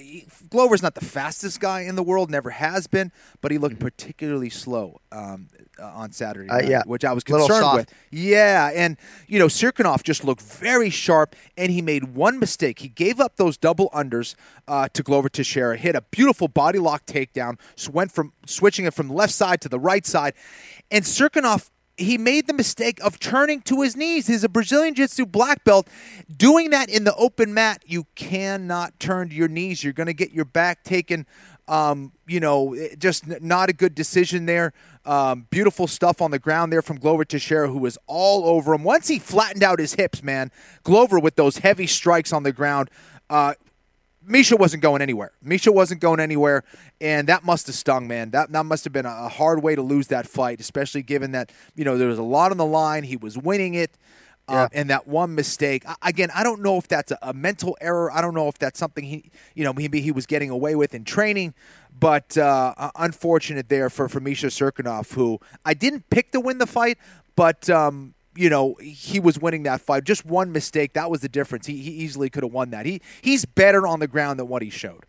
Glover's not the fastest guy in the world, never has been, but he looked particularly slow um, uh, on Saturday, Uh, night, yeah. which I was concerned with. Yeah, and you know, Cirkunov just looked very sharp, and he made one mistake. He gave up those double unders uh, to Glover Teixeira, hit a beautiful body lock takedown, so went from switching it from left side to the right side, and Cirkunov. He made the mistake of turning to his knees. He's a Brazilian Jiu-Jitsu black belt. Doing that in the open mat, you cannot turn to your knees. You're going to get your back taken. Um, you know, just not a good decision there. Um, beautiful stuff on the ground there from Glover Teixeira, who was all over him. Once he flattened out his hips, man, Glover with those heavy strikes on the ground. Uh, Misha wasn't going anywhere. Misha wasn't going anywhere, and that must have stung, man. That that must have been a, hard way to lose that fight, especially given that you know there was a lot on the line. He was winning it, um, and that one mistake. I- Again, I don't know if that's a, a mental error. I don't know if that's something he, you know, maybe he was getting away with in training. But uh, uh, unfortunate there for for Misha Cirkunov, who I didn't pick to win the fight, but. Um, you know he was winning that fight. Just one mistake that was the difference. He, he easily could have won that. He he's better on the ground than what he showed.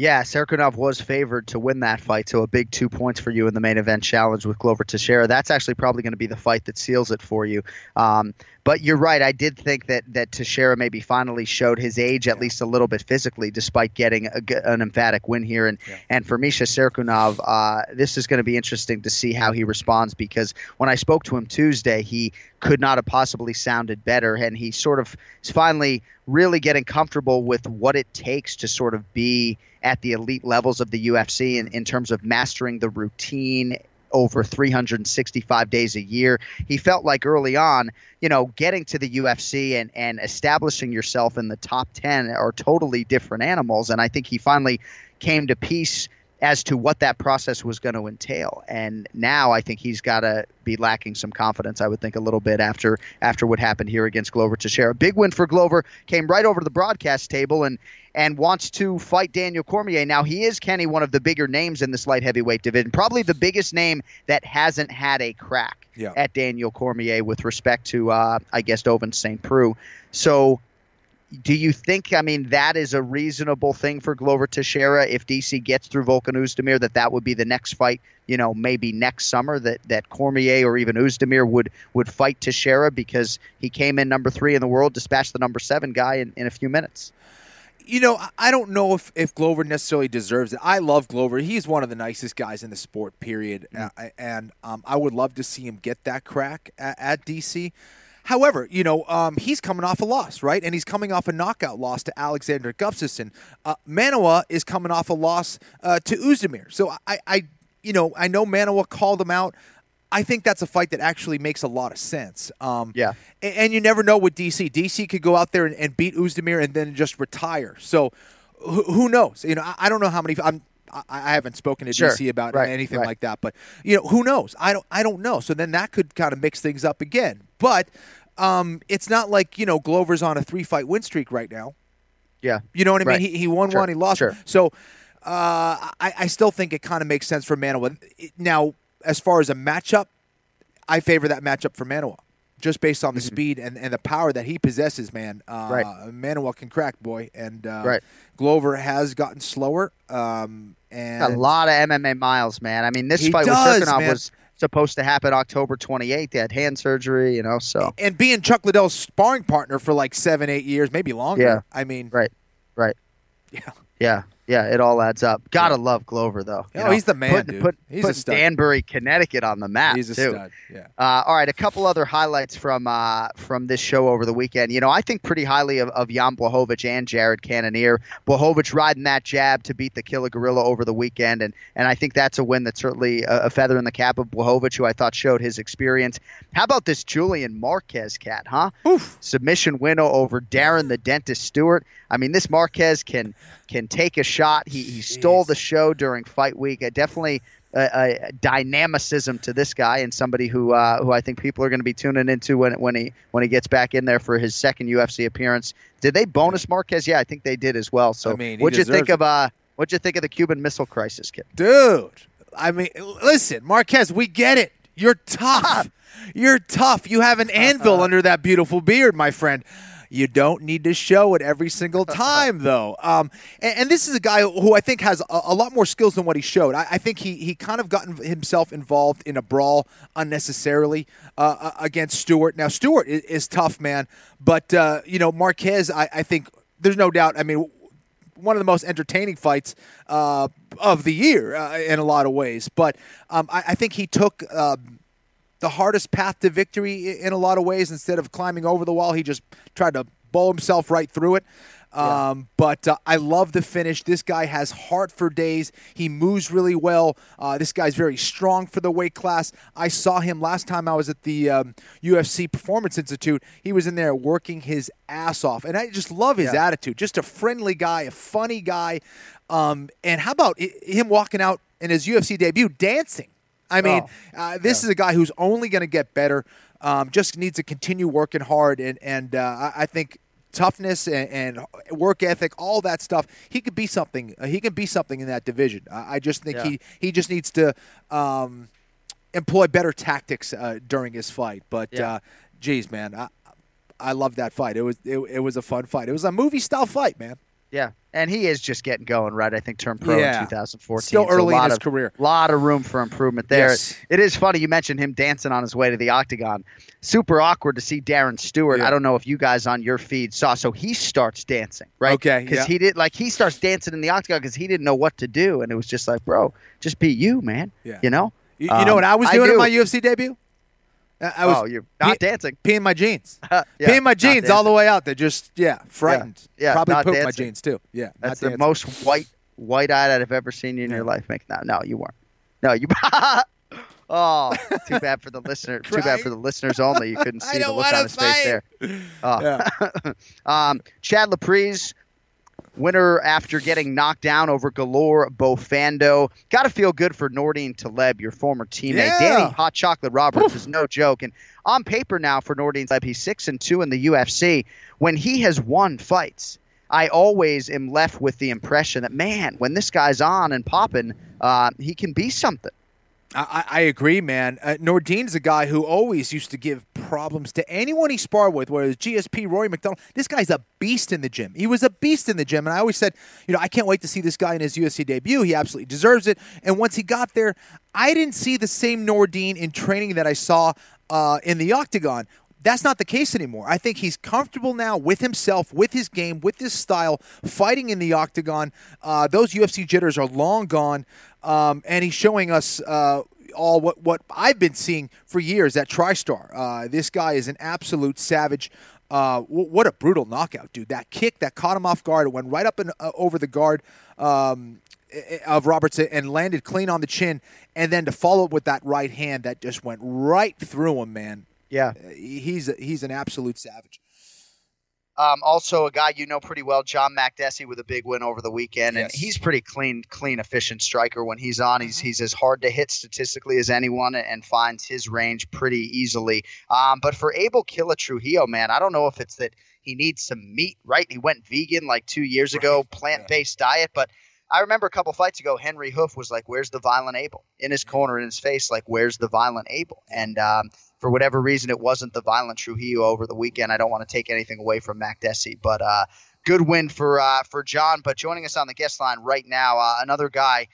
Yeah, Cirkunov was favored to win that fight, so a big two points for you in the main event challenge with Glover Teixeira. That's actually probably going to be the fight that seals it for you. Um, but you're right. I did think that that Teixeira maybe finally showed his age at least a little bit physically, despite getting a an emphatic win here. And and for Misha Cirkunov, uh, this is going to be interesting to see how he responds because when I spoke to him Tuesday, he could not have possibly sounded better, and he sort of is finally really getting comfortable with what it takes to sort of be at the elite levels of the UFC in, in terms of mastering the routine over 365 days a year. He felt like early on, you know, getting to the UFC and, and establishing yourself in the top 10 are totally different animals. And I think he finally came to peace as to what that process was going to entail. And now I think he's got to be lacking some confidence. I would think a little bit after after what happened here against Glover Teixeira. Big win for Glover. Came right over to the broadcast table and and wants to fight Daniel Cormier. Now he is Kenny, one of the bigger names in this light heavyweight division, probably the biggest name that hasn't had a crack Yeah. at Daniel Cormier with respect to uh, I guess Ovince St. Preux. So do you think I mean that is a reasonable thing for Glover Teixeira if DC gets through Volkan Oezdemir that that would be the next fight you know maybe next summer that that Cormier or even Oezdemir would would fight Teixeira because he came in number three in the world dispatched the number seven guy in, in a few minutes You know, I- don't know if, if Glover necessarily deserves it. I love Glover. He's one of the nicest guys in the sport, period. Uh, and um, I would love to see him get that crack at, at DC. However, you know, um, he's coming off a loss, right? And he's coming off a knockout loss to Alexander Gustafsson. Uh, Manuwa is coming off a loss uh, to Oezdemir. So I, I, you know, I know Manuwa called him out. I think that's a fight that actually makes a lot of sense. Um, Yeah. a- And, you never know with DC. DC could go out there and, and beat Oezdemir and then just retire. So who, who knows? You know, I, I don't know how many. I'm, I, I haven't spoken to Sure. DC about Right, anything right. like that, but you know, who knows? I don't. I don't know. So then that could kind of mix things up again. But um, it's not like you know Glover's on a three fight win streak right now. yeah You know what I Right. mean? He, he won Sure. one, he lost. Sure. So uh, I, I still think it kind of makes sense for Manuwa. Now, as far as a matchup, I favor that matchup for Manuwa. Just based on the speed and, and the power that he possesses, man. Uh, Mm-hmm. Right. Manuwa can crack, boy. And uh, Right. Glover has gotten slower. Um, and a lot of MMA miles man I mean this fight does, with Cirkunov was supposed to happen October 28th. They had hand surgery, you know. So and being Chuck Liddell's sparring partner for like seven, eight years, maybe longer. Yeah. I mean, right, right. Yeah. Yeah, yeah, it all adds up. Gotta love Glover though. you Oh, know. he's the man, Put, dude. put, He's a put stud. Danbury, Connecticut on the map he's a too. stud. Yeah. Uh, all right, a couple other highlights from uh, from this show over the weekend. You know, I think pretty highly of, of Jan Blachowicz and Jared Cannonier. Blachowicz riding that jab to beat the Killer Gorilla over the weekend, and and I think that's a win that's certainly a, a feather in the cap of Blachowicz, who I thought showed his experience. How about this Julian Marquez cat, huh? Oof. Submission win over Darren the Dentist Stewart. I mean, this Marquez can can take a shot. He, he stole the show during fight week. Uh, definitely a, a dynamicism to this guy and somebody who uh, who I think people are going to be tuning into when when he when he gets back in there for his second UFC appearance. Did they bonus Marquez? Yeah, I think they did as well. So I mean, what'd you think deserves of uh what'd you think of the Cuban Missile Crisis kid? Dude, I mean, listen, Marquez, we get it. You're tough. You're tough. You have an anvil under that beautiful beard, my friend. You don't need to show it every single time, though. Um, and, and this is a guy who I think has a, a lot more skills than what he showed. I, I think he he kind of gotten himself involved in a brawl unnecessarily uh, uh, against Stewart. Now Stewart is, is tough, man, but uh, you know Marquez, I, I think there's no doubt. I mean, one of the most entertaining fights uh, of the year uh, in a lot of ways. But um, I, I think he took um, the hardest path to victory in a lot of ways. Instead of climbing over the wall, he just tried to bowl himself right through it. Um, But uh, I love the finish. This guy has heart for days. He moves really well. Uh, this guy's very strong for the weight class. I saw him last time I was at the um, UFC Performance Institute. He was in there working his ass off, and I just love his attitude. Just a friendly guy, a funny guy. Um, and how about i- him walking out in his UFC debut dancing? I mean, uh, this is a guy who's only going to get better. Um, just needs to continue working hard, and and uh, I, I think toughness and, and work ethic, all that stuff, he could be something. Uh, he can be something in that division. I, I just think Yeah. he he just needs to um, employ better tactics uh, during his fight. But Yeah. uh, geez, man, I, I love that fight. It was it, it was a fun fight. It was a movie style fight, man. Yeah, and he is just getting going, right? I think turned pro Yeah. in 2014. Still so a early in his of, career. lot of room for improvement there. Yes. It is funny you mentioned him dancing on his way to the octagon. Super awkward to see Darren Stewart. Yeah. I don't know if you guys on your feed saw. So he starts dancing, right? Okay, because yeah. he did like he starts dancing in the octagon because he didn't know what to do, and it was just like, bro, just be you, man. Yeah. You know. You, you know Um, what I was doing do. in my UFC debut? I was oh, you're not dancing. peeing my jeans. Yeah, peeing my jeans all the way out there. Just yeah, frightened. Yeah, probably not pooped my jeans too. Yeah, That's the most white white eyed I've ever seen you in your life. Make no, no, you weren't. No, you. oh, too bad for the listener. Too bad for the listeners only. You couldn't see the look on his face there. Oh. um, Chad Laprise, winner after getting knocked down over Galore Bofando. Got to feel good for Nordine Taleb, your former teammate. Yeah. Danny Hot Chocolate Roberts is no joke, and on paper now for Nordine Taleb, he's six and two in the UFC. When he has won fights. I always am left with the impression that man, when this guy's on and popping, uh, he can be something. I, I agree, man. Uh, Nordine's a guy who always used to give problems to anyone he sparred with, whether it's GSP, Rory MacDonald. This guy's a beast in the gym. He was a beast in the gym, and I always said, you know, I can't wait to see this guy in his UFC debut. He absolutely deserves it. And once he got there, I didn't see the same Nordine in training that I saw uh, in the octagon. That's not the case anymore. I think he's comfortable now with himself, with his game, with his style, fighting in the octagon. Uh, those UFC jitters are long gone, um, and he's showing us uh, all what, what I've been seeing for years at TriStar. Uh, this guy is an absolute savage. Uh, wh- what a brutal knockout, dude! That kick that caught him off guard, it went right up and uh, over the guard. Um, of Robertson and landed clean on the chin, and then to follow up with that right hand that just went right through him, man. Yeah. He's he's an absolute savage. Um, also, a guy you know pretty well, John Makdessi, with a big win over the weekend, and he's pretty clean, clean, efficient striker when he's on. He's he's as hard to hit statistically as anyone, and finds his range pretty easily. Um, but for Abel Killa Trujillo, man, I don't know if it's that he needs some meat, right? He went vegan like two years ago, plant based diet, but. I remember a couple fights ago, Henri Hooft was like, "Where's the violent Abel?" In his corner, in his face, like, "Where's the violent Abel?" And um, for whatever reason, it wasn't the violent Trujillo over the weekend. I don't want to take anything away from Makdessi, but uh, good win for uh, for John. But joining us on the guest line right now, uh, another guy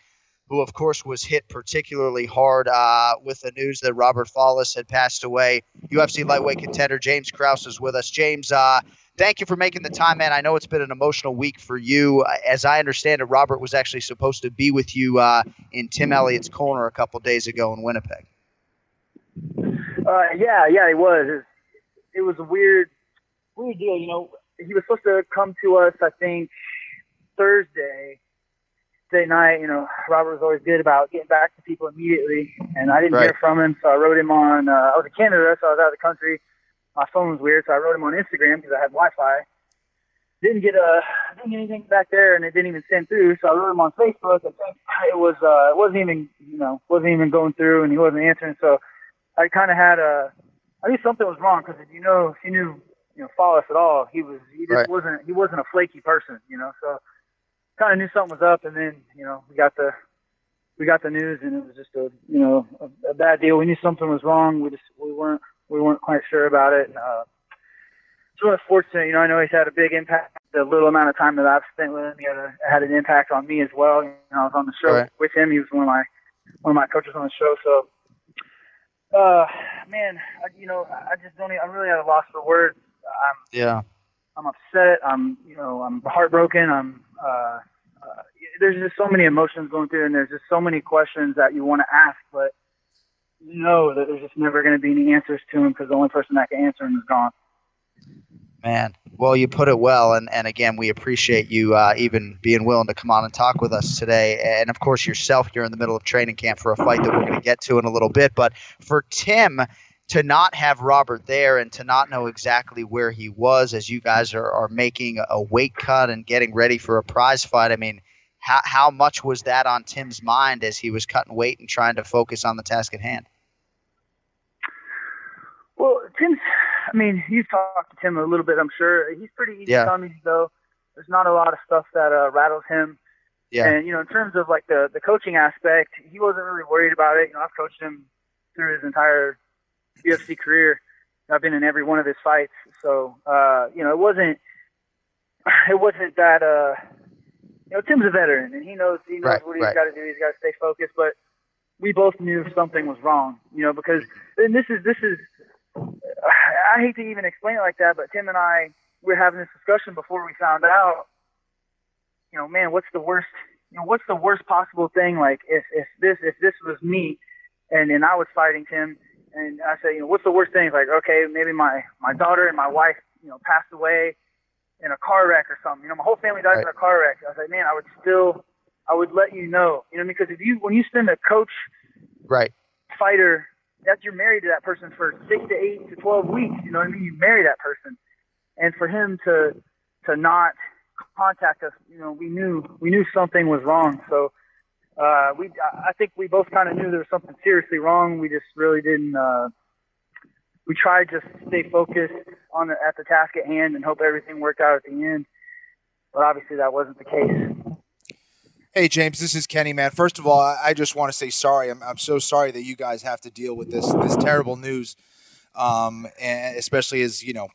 who, of course, was hit particularly hard uh, with the news that Robert Follis had passed away. UFC lightweight contender James Krause is with us. James, uh, thank you for making the time, man. I know it's been an emotional week for you. As I understand it, Robert was actually supposed to be with you uh, in Tim Elliott's corner a couple days ago in Winnipeg. Uh, yeah, yeah, he was. It, was. it was a weird, weird deal. You know, he was supposed to come to us, I think, Thursday. Thursday night, you know, Robert was always good about getting back to people immediately, and I didn't right. hear from him, so I wrote him on. Uh, I was in Canada, so I was out of the country. My phone was weird, so I wrote him on Instagram because I had Wi-Fi. Didn't get a, didn't get anything back there, and it didn't even send through. So I wrote him on Facebook. I think it was, uh, it wasn't even, you know, wasn't even going through, and he wasn't answering. So I kind of had a, I knew something was wrong because if you know, if you knew, you know, Follis at all, he was, he just Right. wasn't, he wasn't a flaky person, you know. So kind of knew something was up, and then you know we got the we got the news, and it was just a you know a, a bad deal. We knew something was wrong. We just we weren't we weren't quite sure about it. And, Uh, it's really fortunate, you know. I know he's had a big impact. The little amount of time that I've spent with him, he had, a, had an impact on me as well. You know, I was on the show Right. with him. He was one of my one of my coaches on the show. So, uh, man, I, you know, I just don't. Even, I'm really at a loss for words. I'm Yeah. I'm upset. I'm, you know, I'm heartbroken. I'm, uh, uh, there's just so many emotions going through, and there's just so many questions that you want to ask, but you know that there's just never going to be any answers to them because the only person that can answer them is gone. Man, well, you put it well, and, and again, we appreciate you uh, even being willing to come on and talk with us today. And of course, yourself, you're in the middle of training camp for a fight that we're going to get to in a little bit. But for Tim to not have Robert there and to not know exactly where he was as you guys are, are making a weight cut and getting ready for a prize fight, I mean, how, how much was that on Tim's mind as he was cutting weight and trying to focus on the task at hand? Well, Tim's, I mean, you've talked to Tim a little bit, I'm sure. He's pretty easy Yeah. easy to go. There's not a lot of stuff that uh, rattles him. Yeah. And, you know, in terms of like the, the coaching aspect, he wasn't really worried about it. You know, I've coached him through his entire UFC career. I've been in every one of his fights. So, uh, you know, it wasn't, it wasn't that, uh, you know, Tim's a veteran and he knows, he knows Right, what he's right. got to do. He's got to stay focused, but we both knew something was wrong, you know, because, and this is, this is, I hate to even explain it like that, but Tim and I we were having this discussion before we found out. You know, man, what's the worst? You know, what's the worst possible thing? Like, if if this if this was me, and and I was fighting Tim, and I said, you know, what's the worst thing? Like, okay, maybe my my daughter and my wife, you know, passed away in a car wreck or something. You know, my whole family died in a car wreck. I was like, man, I would still, I would let you know. You know, because if you when you spend a coach Right. fighter that you're married to that person for six to eight to twelve weeks. You know what I mean? You marry that person, and for him to to not contact us, you know, we knew we knew something was wrong. So uh, we I I think we both kind of knew there was something seriously wrong. We just really didn't. Uh, we tried to stay focused on the, at the task at hand and hope everything worked out at the end. But obviously that wasn't the case. Hey James, this is Kenny, man. First of all, I just want to say sorry. I'm, I'm so sorry that you guys have to deal with this this terrible news, um, and especially as you know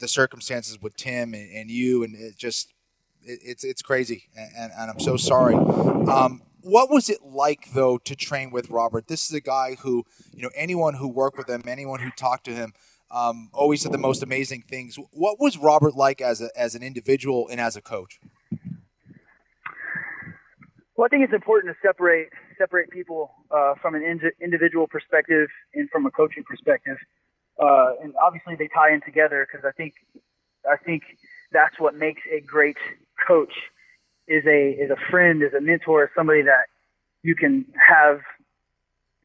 the circumstances with Tim and, and you, and it just it, it's it's crazy, and, and I'm so sorry. Um, what was it like though to train with Robert? This is a guy who you know anyone who worked with him, anyone who talked to him. Um, always said the most amazing things. What was Robert like as a, as an individual and as a coach? Well, I think it's important to separate separate people uh, from an indi- individual perspective and from a coaching perspective, uh, and obviously they tie in together because I think I think that's what makes a great coach is a is a friend, is a mentor, is somebody that you can have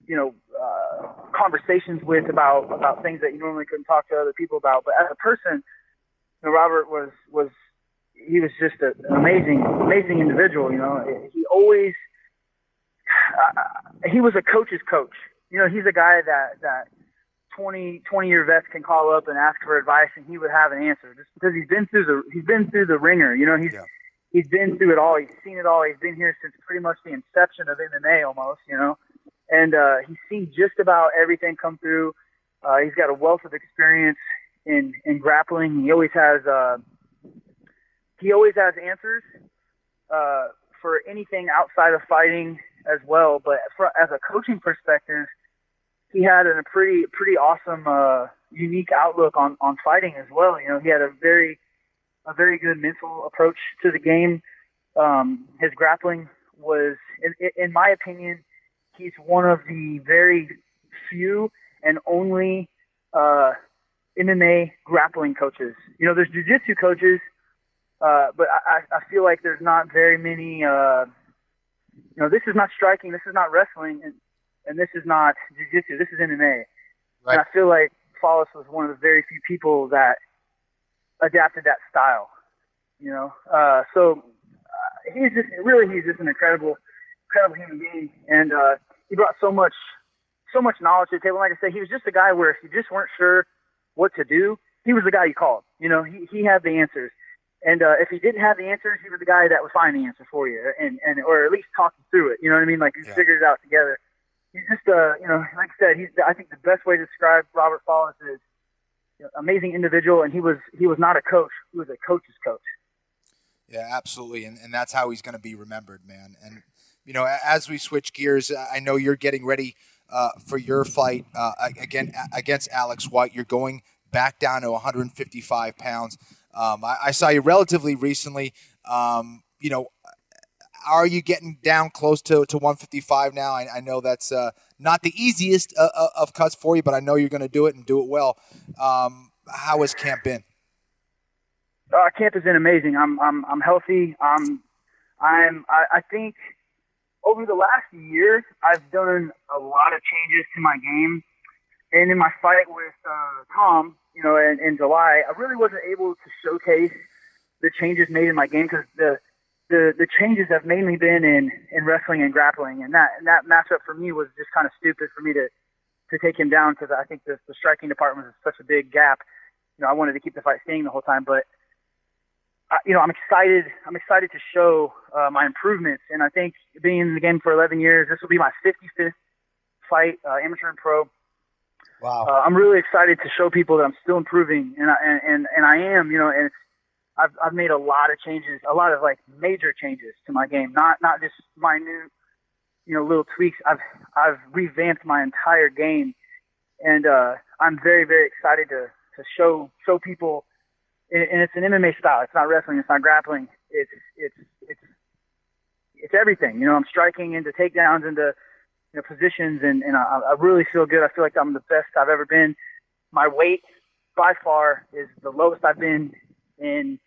you know uh, conversations with about about things that you normally couldn't talk to other people about. But as a person, you know, Robert was was he was just a, an amazing amazing individual. You know, he always uh, he was a coach's coach. You know, he's a guy that that 20 20 year vets can call up and ask for advice, and he would have an answer just because he's been through the he's been through the ringer. You know, he's Yeah. he's been through it all. He's seen it all. He's been here since pretty much the inception of MMA almost. You know, and uh, he's seen just about everything come through. Uh, he's got a wealth of experience in in grappling. He always has uh, he always has answers uh, for anything outside of fighting as well. But for, as a coaching perspective, he had a pretty pretty awesome, uh, unique outlook on on fighting as well. You know, he had a very a very good mental approach to the game. Um, his grappling was, in, in my opinion, he's one of the very few and only uh, MMA grappling coaches. You know, there's jujitsu coaches, uh, but I, I feel like there's not very many. Uh, you know, this is not striking, this is not wrestling, and, and this is not jujitsu. This is MMA. Right. And I feel like Follis was one of the very few people that adapted that style. You know, uh, so uh, he's just really he's just an incredible, incredible human being, and uh, he brought so much, so much knowledge to the table. Like I said, he was just a guy where if you just weren't sure what to do, he was the guy you called. You know, he he had the answers. And uh, if he didn't have the answers, he was the guy that would find the answer for you, and and or at least talk you through it. You know what I mean? Like you yeah. figured it out together. He's just, uh, you know, like I said, he's. I think the best way to describe Robert Follis is you know, amazing individual, and he was he was not a coach; he was a coach's coach. Yeah, absolutely, and and that's how he's going to be remembered, man. And you know, as we switch gears, I know you're getting ready uh, for your fight uh, again against Alex White. You're going back down to 155 pounds. Um, I, I, saw you relatively recently. Um, you know, are you getting down close to, to 155 now? I, I know that's uh, not the easiest uh, uh, of cuts for you, but I know you're going to do it and do it well. Um, how has camp been? Uh, camp has been amazing. I'm I'm I'm healthy. I'm I'm I, I think over the last year I've done a lot of changes to my game, and in my fight with uh, Tom, you know, in, in July, I really wasn't able to showcase the changes made in my game because the the the changes have mainly been in in wrestling and grappling, and that and that matchup for me was just kind of stupid for me to to take him down because I think the the striking department is such a big gap. You know, I wanted to keep the fight staying the whole time, but uh, you know, I'm excited. I'm excited to show uh, my improvements, and I think being in the game for 11 years, this will be my 55th fight, uh, amateur and pro. Wow. Uh, I'm really excited to show people that I'm still improving, and I, and, and and I am. You know, and I've I've made a lot of changes, a lot of like major changes to my game, not not just minute, you know, little tweaks. I've I've revamped my entire game, and uh, I'm very very excited to to show show people. And it's an MMA style. It's not wrestling. It's not grappling. It's it's it's it's everything. You know, I'm striking into takedowns, into you know, positions, and, and I, I really feel good. I feel like I'm the best I've ever been. My weight by far is the lowest I've been in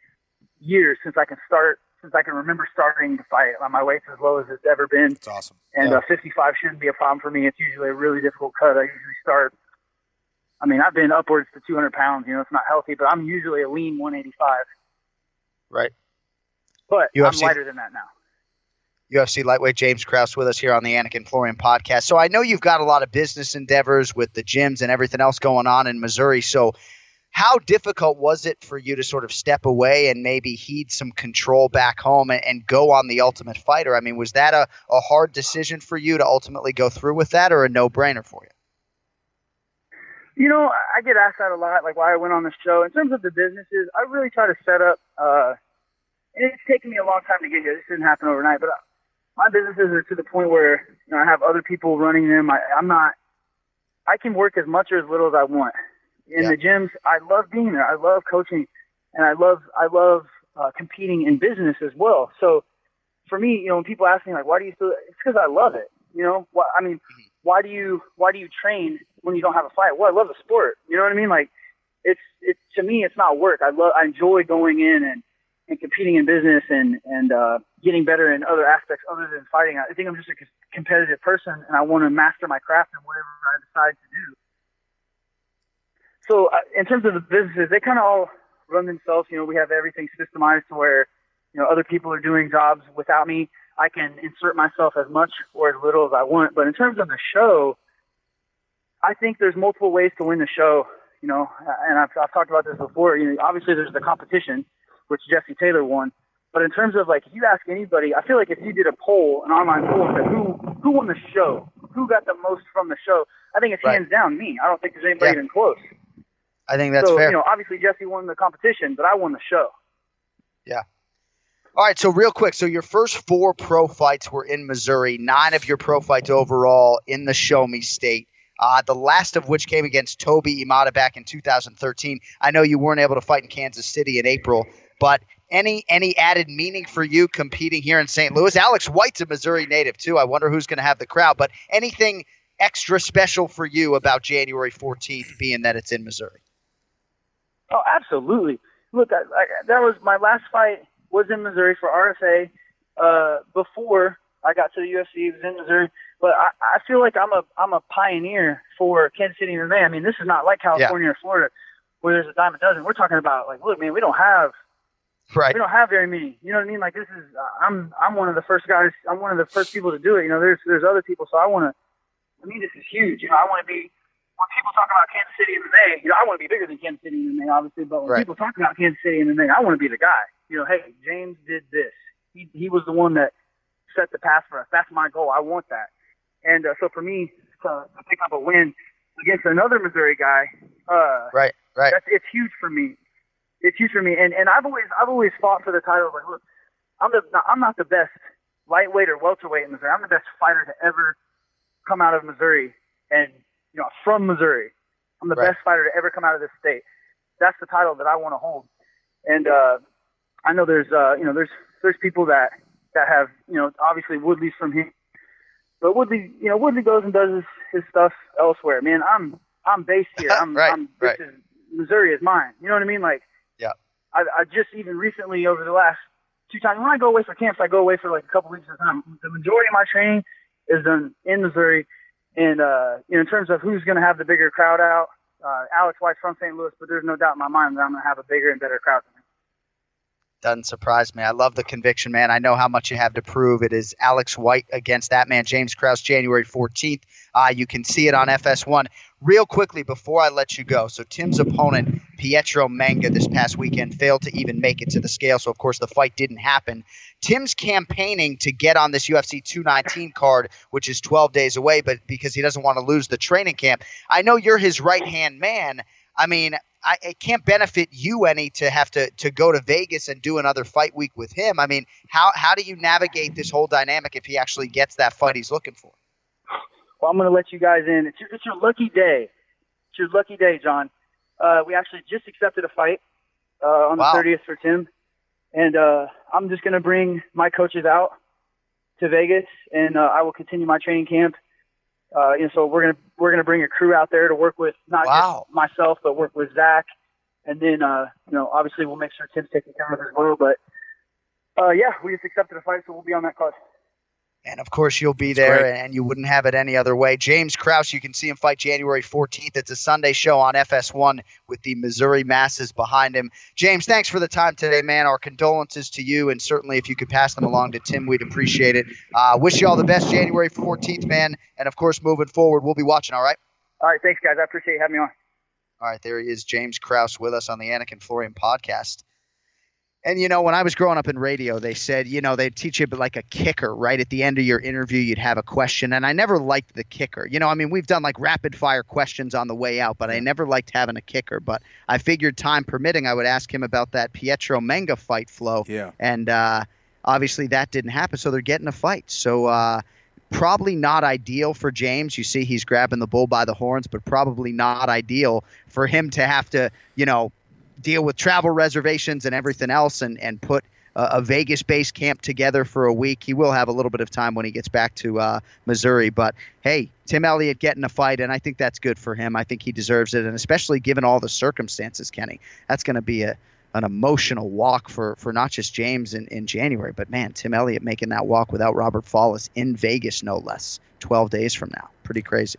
years since I can start since I can remember starting to fight. My weight's as low as it's ever been. It's awesome. And yeah. uh, 55 shouldn't be a problem for me. It's usually a really difficult cut. I usually start. I mean, I've been upwards to 200 pounds. You know, it's not healthy, but I'm usually a lean 185. Right. But UFC. I'm lighter than that now. UFC lightweight James Krause with us here on the Anik and Florian podcast. So I know you've got a lot of business endeavors with the gyms and everything else going on in Missouri. So how difficult was it for you to sort of step away and maybe heed some control back home and, and go on the Ultimate Fighter? I mean, was that a, a hard decision for you to ultimately go through with that, or a no brainer for you? You know, I get asked that a lot, like why I went on the show. In terms of the businesses, I really try to set up. Uh, and it's taken me a long time to get here. This didn't happen overnight, but my businesses are to the point where you know I have other people running them. I, I'm not. I can work as much or as little as I want. In yeah. the gyms, I love being there. I love coaching, and I love I love uh, competing in business as well. So for me, you know, when people ask me like, why do you still? It's because I love it. You know, what I mean, mm-hmm. why do you why do you train when you don't have a fight? Well, I love the sport. You know what I mean? Like, it's it's to me, it's not work. I love I enjoy going in and and competing in business and and uh, getting better in other aspects other than fighting. I think I'm just a competitive person, and I want to master my craft in whatever I decide to do. So, uh, in terms of the businesses, they kind of all run themselves. You know, we have everything systemized to where you know other people are doing jobs without me. I can insert myself as much or as little as I want. But in terms of the show, I think there's multiple ways to win the show. You know, and I've, I've talked about this before. You know, obviously there's the competition which Jesse Taylor won. But in terms of like, if you ask anybody, I feel like if you did a poll, an online poll, and said who who won the show, who got the most from the show, I think it's right. hands down me. I don't think there's anybody yeah. even close. I think that's so, fair. You know, obviously Jesse won the competition, but I won the show. Yeah. All right, so real quick, so your first four pro fights were in Missouri, nine of your pro fights overall in the Show Me State. Uh, the last of which came against Toby Imada back in 2013. I know you weren't able to fight in Kansas City in April, but any any added meaning for you competing here in St. Louis? Alex White's a Missouri native too. I wonder who's going to have the crowd. But anything extra special for you about January 14th, being that it's in Missouri? Oh, absolutely. Look, I, I, that was my last fight was in Missouri for RFA. Uh, before I got to the UFC, it was in Missouri. But I, I feel like I'm a I'm a pioneer for Kansas City MMA. I mean, this is not like California yeah. or Florida where there's a dime a dozen. We're talking about like, look, man, we don't have right. We don't have very many. You know what I mean? Like this is I'm I'm one of the first guys. I'm one of the first people to do it. You know, there's there's other people. So I want to. I mean, this is huge. You know, I want to be. When people talk about Kansas City MMA, you know, I want to be bigger than Kansas City MMA, obviously. But when right. people talk about Kansas City MMA, I want to be the guy. You know, hey, James did this. He he was the one that set the path for us. That's my goal. I want that. And uh, so for me to, to pick up a win against another Missouri guy, uh, right, right, that's, it's huge for me. It's huge for me. And and I've always I've always fought for the title. Like, look, I'm the I'm not the best lightweight or welterweight in Missouri. I'm the best fighter to ever come out of Missouri, and you know, from Missouri. I'm the right. best fighter to ever come out of this state. That's the title that I want to hold. And uh, I know there's uh, you know there's there's people that that have you know obviously Woodley's from here but Woodley, you know, Woodley goes and does his, his stuff elsewhere. Man, I'm I'm based here. I'm, right, I'm right. Is, Missouri is mine. You know what I mean? Like. I, I just even recently over the last two times when I go away for camps, I go away for like a couple weeks at a time. The majority of my training is done in Missouri, and uh, you know, in terms of who's going to have the bigger crowd out, uh, Alex White's from St. Louis, but there's no doubt in my mind that I'm going to have a bigger and better crowd than. Doesn't surprise me. I love the conviction, man. I know how much you have to prove. It is Alex White against that man, James Krause, January 14th. Uh, you can see it on FS1. Real quickly before I let you go, so Tim's opponent, Pietro Menga, this past weekend failed to even make it to the scale. So, of course, the fight didn't happen. Tim's campaigning to get on this UFC 219 card, which is 12 days away, but because he doesn't want to lose the training camp. I know you're his right hand man. I mean, I, it can't benefit you any to have to to go to Vegas and do another fight week with him. I mean, how how do you navigate this whole dynamic if he actually gets that fight he's looking for? Well, I'm going to let you guys in. It's your, it's your lucky day. It's your lucky day, John. Uh, we actually just accepted a fight uh, on wow. the 30th for Tim, and uh, I'm just going to bring my coaches out to Vegas, and uh, I will continue my training camp uh, and so we're gonna we're gonna bring a crew out there to work with not wow. just myself, but work with Zach, and then uh, you know obviously we'll make sure Tim's taken care of as well. But uh, yeah, we just accepted a fight, so we'll be on that card. And of course, you'll be That's there, great. and you wouldn't have it any other way. James Krause, you can see him fight January 14th. It's a Sunday show on FS1 with the Missouri masses behind him. James, thanks for the time today, man. Our condolences to you, and certainly if you could pass them along to Tim, we'd appreciate it. Uh, wish you all the best January 14th, man. And of course, moving forward, we'll be watching, all right? All right, thanks, guys. I appreciate you having me on. All right, there he is, James Krause, with us on the Anik and Florian podcast. And you know, when I was growing up in radio, they said, you know, they'd teach you like a kicker right at the end of your interview. You'd have a question, and I never liked the kicker. You know, I mean, we've done like rapid fire questions on the way out, but I never liked having a kicker. But I figured, time permitting, I would ask him about that Pietro Menga fight flow. Yeah. And uh, obviously, that didn't happen, so they're getting a fight. So. Uh, Probably not ideal for James. You see, he's grabbing the bull by the horns, but probably not ideal for him to have to, you know, deal with travel reservations and everything else and, and put a, Vegas based camp together for a week. He will have a little bit of time when he gets back to uh, Missouri. But hey, Tim Elliott getting a fight, and I think that's good for him. I think he deserves it. And especially given all the circumstances, Kenny, that's going to be a, an emotional walk for, for not just James in, in January, but man, Tim Elliott making that walk without Robert Follis in Vegas, no less, 12 days from now. Pretty crazy.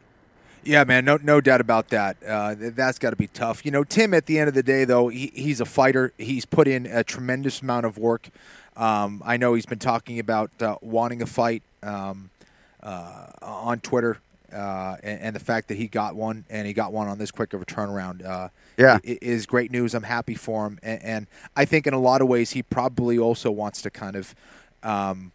Yeah, man, no, no doubt about that. Uh, that's got to be tough. You know, Tim. At the end of the day, though, he, he's a fighter. He's put in a tremendous amount of work. Um, I know he's been talking about uh, wanting a fight um, uh, on Twitter, uh, and, and, the fact that he got one and he got one on this quick of a turnaround. Uh, yeah, is great news. I'm happy for him, and, and, I think in a lot of ways he probably also wants to kind of, um,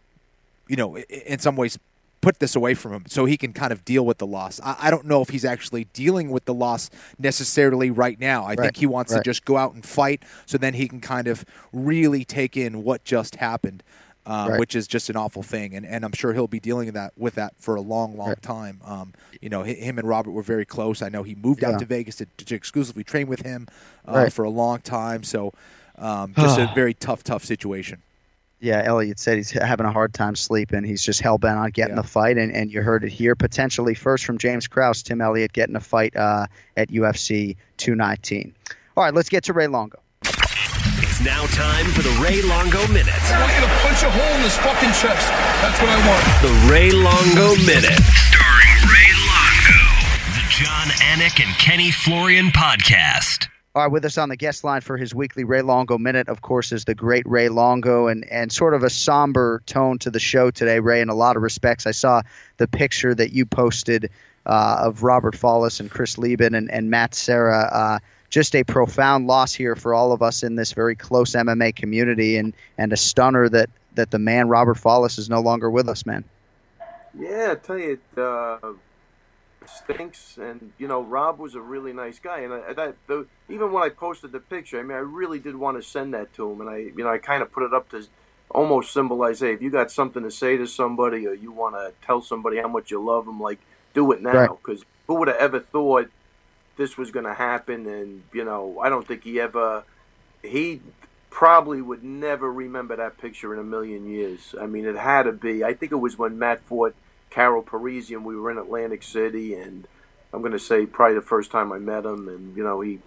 you know, in some ways put this away from him so he can kind of deal with the loss. I, I don't know if he's actually dealing with the loss necessarily right now. I Right, think he wants right. to just go out and fight so then he can kind of really take in what just happened. Uh, Right. Which is just an awful thing, and, and I'm sure he'll be dealing with that with that for a long, long time. Um, you know, hi- him and Robert were very close. I know he moved Yeah. out to Vegas to, to exclusively train with him uh, Right. for a long time. So, um, just a very tough, tough situation. Yeah, Elliott said he's having a hard time sleeping. He's just hell bent on getting Yeah. the fight, and, and you heard it here. Potentially first from James Krause, Tim Elliott getting a fight uh, at UFC 219. All right, let's get to Ray Longo. It's now time for the Ray Longo Minute. I want you to punch a hole in his fucking chest. That's what I want. The Ray Longo Minute. Starring Ray Longo. The Jon Anik and Kenny Florian podcast. All right, with us on the guest line for his weekly Ray Longo Minute, of course, is the great Ray Longo, and, and sort of a somber tone to the show today, Ray, in a lot of respects. I saw the picture that you posted uh, of Robert Follis and Chris Leben and, and Matt Serra. Uh, just a profound loss here for all of us in this very close MMA community, and, and a stunner that, that the man Robert Follis is no longer with us, man. Yeah, I tell you, uh, stinks. And you know, Rob was a really nice guy, and I, that the, even when I posted the picture, I mean, I really did want to send that to him, and I, you know, I kind of put it up to almost symbolize, hey, if you got something to say to somebody, or you want to tell somebody how much you love them, like do it now, because who would have ever thought this was going to happen? And you know, I don't think he ever he probably would never remember that picture in a million years. I mean, it had to be. I think it was when Matt fought Karo Parisyan. We were in Atlantic City, and I'm going to say probably the first time I met him. And you know, he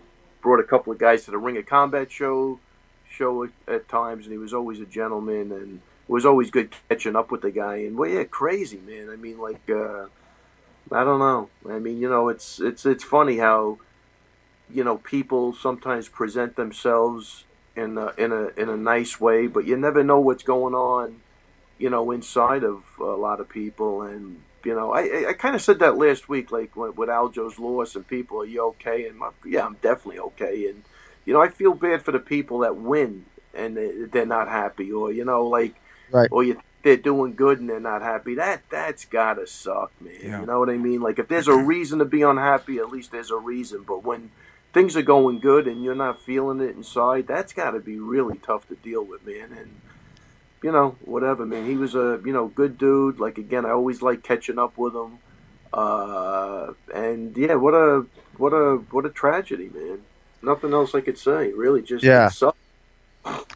brought a couple of guys to the Ring of Combat show show at, at times, and he was always a gentleman, and it was always good catching up with the guy. And well, yeah, crazy man. I mean, like. uh I don't know. I mean, you know, it's it's it's funny how you know people sometimes present themselves in a, in a in a nice way, but you never know what's going on, you know, inside of a lot of people. And you know, I I, I kind of said that last week, like with, Aljo's loss, and people, are you okay? And my, yeah, I'm definitely okay. And you know, I feel bad for the people that win and they, they're not happy, or you know, like Right. or you they're doing good and they're not happy. That that's gotta suck, man. Yeah. You know what I mean? Like if there's a reason to be unhappy, at least there's a reason. But when things are going good and you're not feeling it inside, that's gotta be really tough to deal with, man. And you know, whatever, man. He was a you know good dude. Like again, I always like catching up with him. Uh, and yeah, what a what a what a tragedy, man. Nothing else I could say. Really, just Yeah.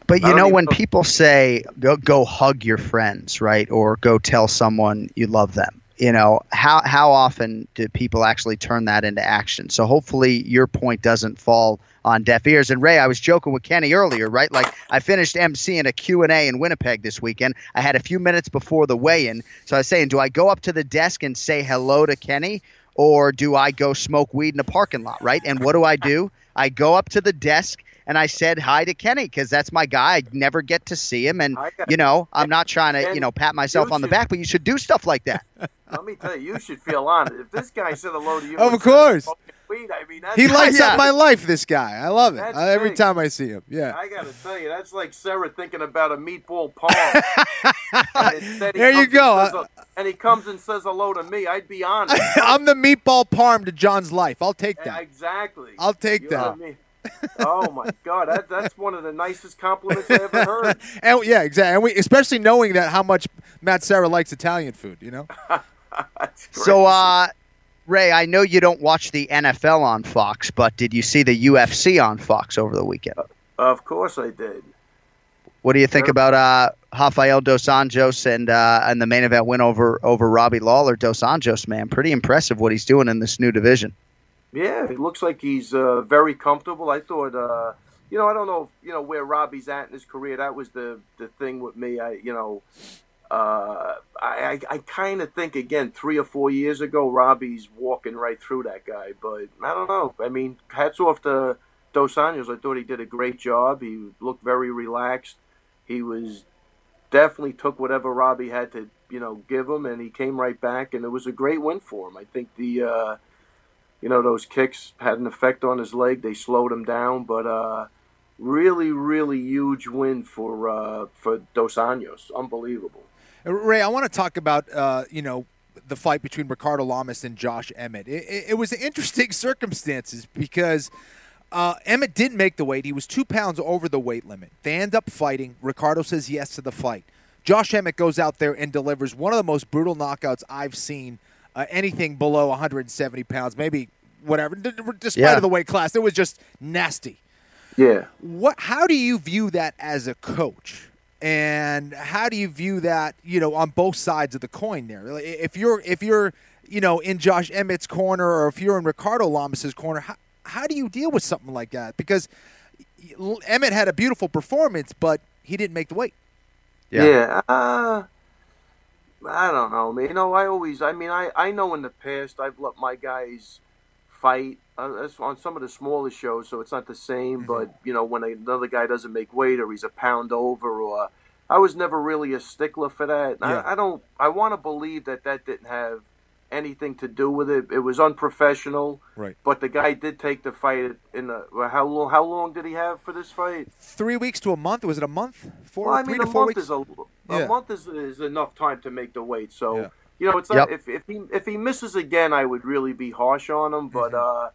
But you know, when know- people say go go hug your friends, right, or go tell someone you love them, you know, how how often do people actually turn that into action? So hopefully your point doesn't fall on deaf ears. And Ray, I was joking with Kenny earlier, right? Like I finished emceeing a Q&A in Winnipeg this weekend. I had a few minutes before the weigh-in. So I was saying, do I go up to the desk and say hello to Kenny or do I go smoke weed in a parking lot, right? And what do I do? I go up to the desk and I said hi to Kenny because that's my guy. I never get to see him, and you know I'm not trying to you know pat myself on the should- back, but you should do stuff like that. Let me tell you, you should feel honored. If this guy said hello to you, Of course. Weed, I mean, that's, He lights Yeah. up my life. This guy, I love it. That's Uh, every big. time I see him, yeah. I gotta tell you, that's like Sarah thinking about a meatball palm. And There you comes and go. a- and he comes and says hello to me. I'd be honored. I'm the meatball parm to Jon's life. I'll take that. exactly. I'll take You know that. What I mean? oh my god, that, that's one of the nicest compliments I ever heard. And yeah, exactly. And we, especially knowing that how much Matt Serra likes Italian food. You know. So, uh, Ray, I know you don't watch the NFL on Fox, but did you see the UFC on Fox over the weekend? of course I did. What do you think Sure. about uh, Rafael dos Anjos and uh, and the main event win over over Robbie Lawler? Dos Anjos, man, pretty impressive what he's doing in this new division. Yeah, it looks like he's uh, very comfortable. I thought, uh, you know, I don't know, you know, where Robbie's at in his career. That was the the thing with me. I, you know, uh, I I, I kind of think again three or four years ago, Robbie's walking right through that guy. But I don't know. I mean, hats off to Dos Anjos. I thought he did a great job. He looked very relaxed. He was definitely took whatever Robbie had to, you know, give him, and he came right back, and it was a great win for him. I think the. You know those kicks had an effect on his leg. They slowed him down, but uh, really, really huge win for uh, for Dos Anjos. Unbelievable. Ray, I want to talk about uh, you know the fight between Ricardo Lamas and Josh Emmett. It, it, it was interesting circumstances because uh, Emmett didn't make the weight. He was two pounds over the weight limit. They end up fighting. Ricardo says yes to the fight. Josh Emmett goes out there and delivers one of the most brutal knockouts I've seen. Uh, anything below 170 pounds, maybe whatever, d- d- despite Yeah. of the weight class, it was just nasty. Yeah. What? How do you view that as a coach? And how do you view that? You know, on both sides of the coin. There, if you're if you're you know in Josh Emmett's corner or if you're in Ricardo Lamas's corner, how, how do you deal with something like that? Because Emmett had a beautiful performance, but he didn't make the weight. Yeah. uh, I don't know, man. You know, I always, I mean, I, I know in the past I've let my guys fight uh, on some of the smaller shows, so it's not the same. But you know, when another guy doesn't make weight or he's a pound over, or I was never really a stickler for that. Yeah. I, I don't. I want to believe that that didn't have anything to do with it. It was unprofessional. Right. But the guy did take the fight in the. How long? How long did he have for this fight? Three weeks to a month. Was it a month? Four, Well, I three mean, to a four month weeks. is a, a Yeah. month is, is enough time to make the weight. So Yeah. you know, it's Yep. not, if if he if he misses again, I would really be harsh on him. But Mm-hmm. uh,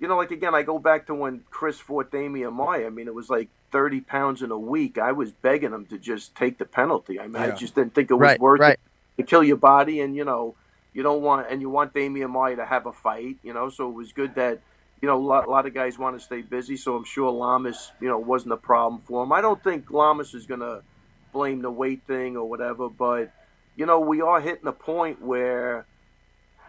you know, like again, I go back to when Chris fought Demian Maia. I mean, it was like thirty pounds in a week. I was begging him to just take the penalty. I mean, I just didn't think it was Right, worth right. it to kill your body, and you know, you don't want and you want Demian Maia to have a fight. You know, so it was good that. You know, a lot, a lot of guys want to stay busy, so I'm sure Lamas, you know, wasn't a problem for him. I don't think Lamas is going to blame the weight thing or whatever, but you know, we are hitting a point where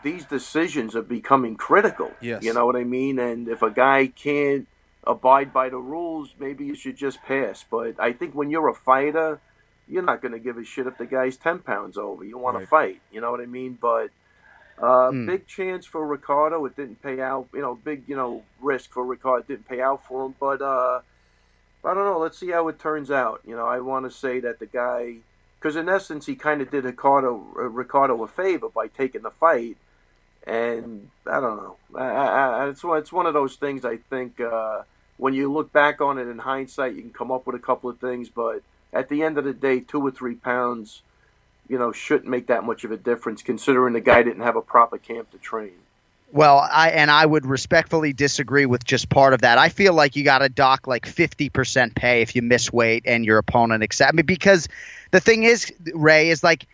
these decisions are becoming critical. Yes. You know what I mean? And if a guy can't abide by the rules, maybe you should just pass. But I think when you're a fighter, you're not going to give a shit if the guy's 10 pounds over. You want Right. to fight. You know what I mean? But uh, Hmm. big chance for Ricardo. It didn't pay out. You know, big, you know, risk for Ricardo. It didn't pay out for him. But uh, I don't know. Let's see how it turns out. You know, I want to say that the guy, because in essence, he kind of did Ricardo, Ricardo a favor by taking the fight. And I don't know. I, I, it's one. It's one of those things. I think uh, when you look back on it in hindsight, you can come up with a couple of things. But at the end of the day, two or three pounds, you know, shouldn't make that much of a difference, considering the guy didn't have a proper camp to train. Well, I and I would respectfully disagree with just part of that. I feel like you got to dock like fifty percent pay if you miss weight and your opponent accept. I mean, because the thing is, Ray is like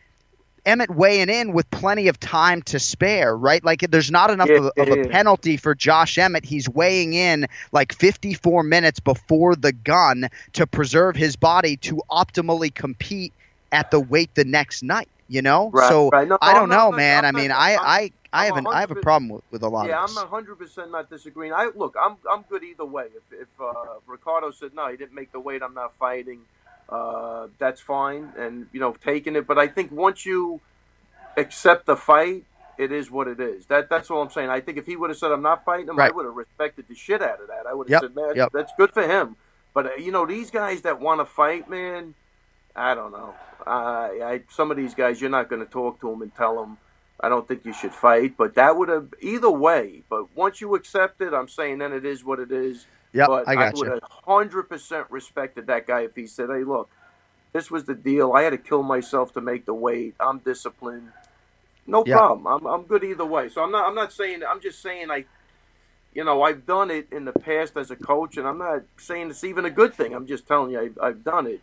Emmett weighing in with plenty of time to spare, right? Like there's not enough Yeah, of, of a penalty for Josh Emmett. He's weighing in like 54 minutes before the gun to preserve his body to optimally compete at the weight the next night. You know, Right, so right. No, I don't know, man. I mean, I, I, I have an, I have a problem with, with a lot Yeah, of I'm hundred percent not disagreeing. I look, I'm I'm good either way. If if uh, Ricardo said no, he didn't make the weight, I'm not fighting. Uh, that's fine, and you know, taking it. But I think once you accept the fight, it is what it is. That that's all I'm saying. I think if he would have said I'm not fighting him, I would have respected the shit out of that. I would Yep, have said, man, yep. that's good for him. But uh, you know, these guys that want to fight, man, I don't know. I, I some of these guys, you're not going to talk to them and tell them. I don't think you should fight, but that would have either way. But once you accept it, I'm saying then it is what it is. Yep, but I got would you. hundred percent respected that guy if he said, "Hey, look, this was the deal. I had to kill myself to make the weight. I'm disciplined. No Yeah. problem. I'm I'm good either way. So I'm not I'm not saying I'm just saying I you know, I've done it in the past as a coach and I'm not saying it's even a good thing. I'm just telling you I've, I've done it.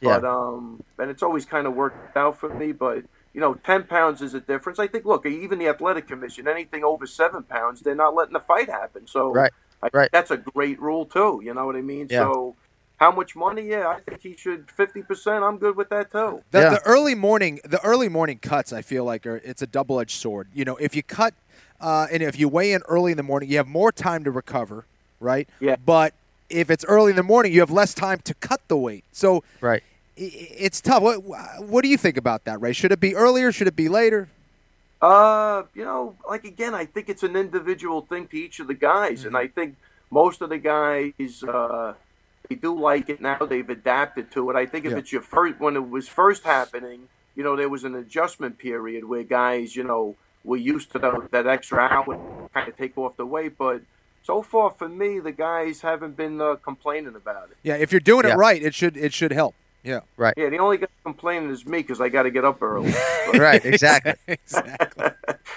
Yeah. But um and it's always kind of worked out for me, but you know, 10 pounds is a difference. I think, look, even the athletic commission, anything over seven pounds, they're not letting the fight happen. So Right, I think right. that's a great rule, too. You know what I mean? Yeah. So how much money? Yeah, I think he should 50%. I'm good with that, too. The, Yeah. the early morning, the early morning cuts, I feel like are it's a double edged sword. You know, if you cut uh, and if you weigh in early in the morning, you have more time to recover, right? Yeah. But if it's early in the morning, you have less time to cut the weight. So Right. i- i- it's tough. What what do you think about that, Ray? Should it be earlier? Should it be later? Uh, you know, like again, I think it's an individual thing to each of the guys, and I think most of the guys uh, they do like it now. They've adapted to it. I think if Yeah. it's your first when it was first happening, you know, there was an adjustment period where guys, you know, were used to the, that extra hour kind of take off the weight, but. So far, for me, the guys haven't been uh, complaining about it. Yeah, if you're doing Yeah. it right, it should it should help. Yeah. Right. Yeah, the only guy complaining is me because I got to get up early. Right, exactly. exactly.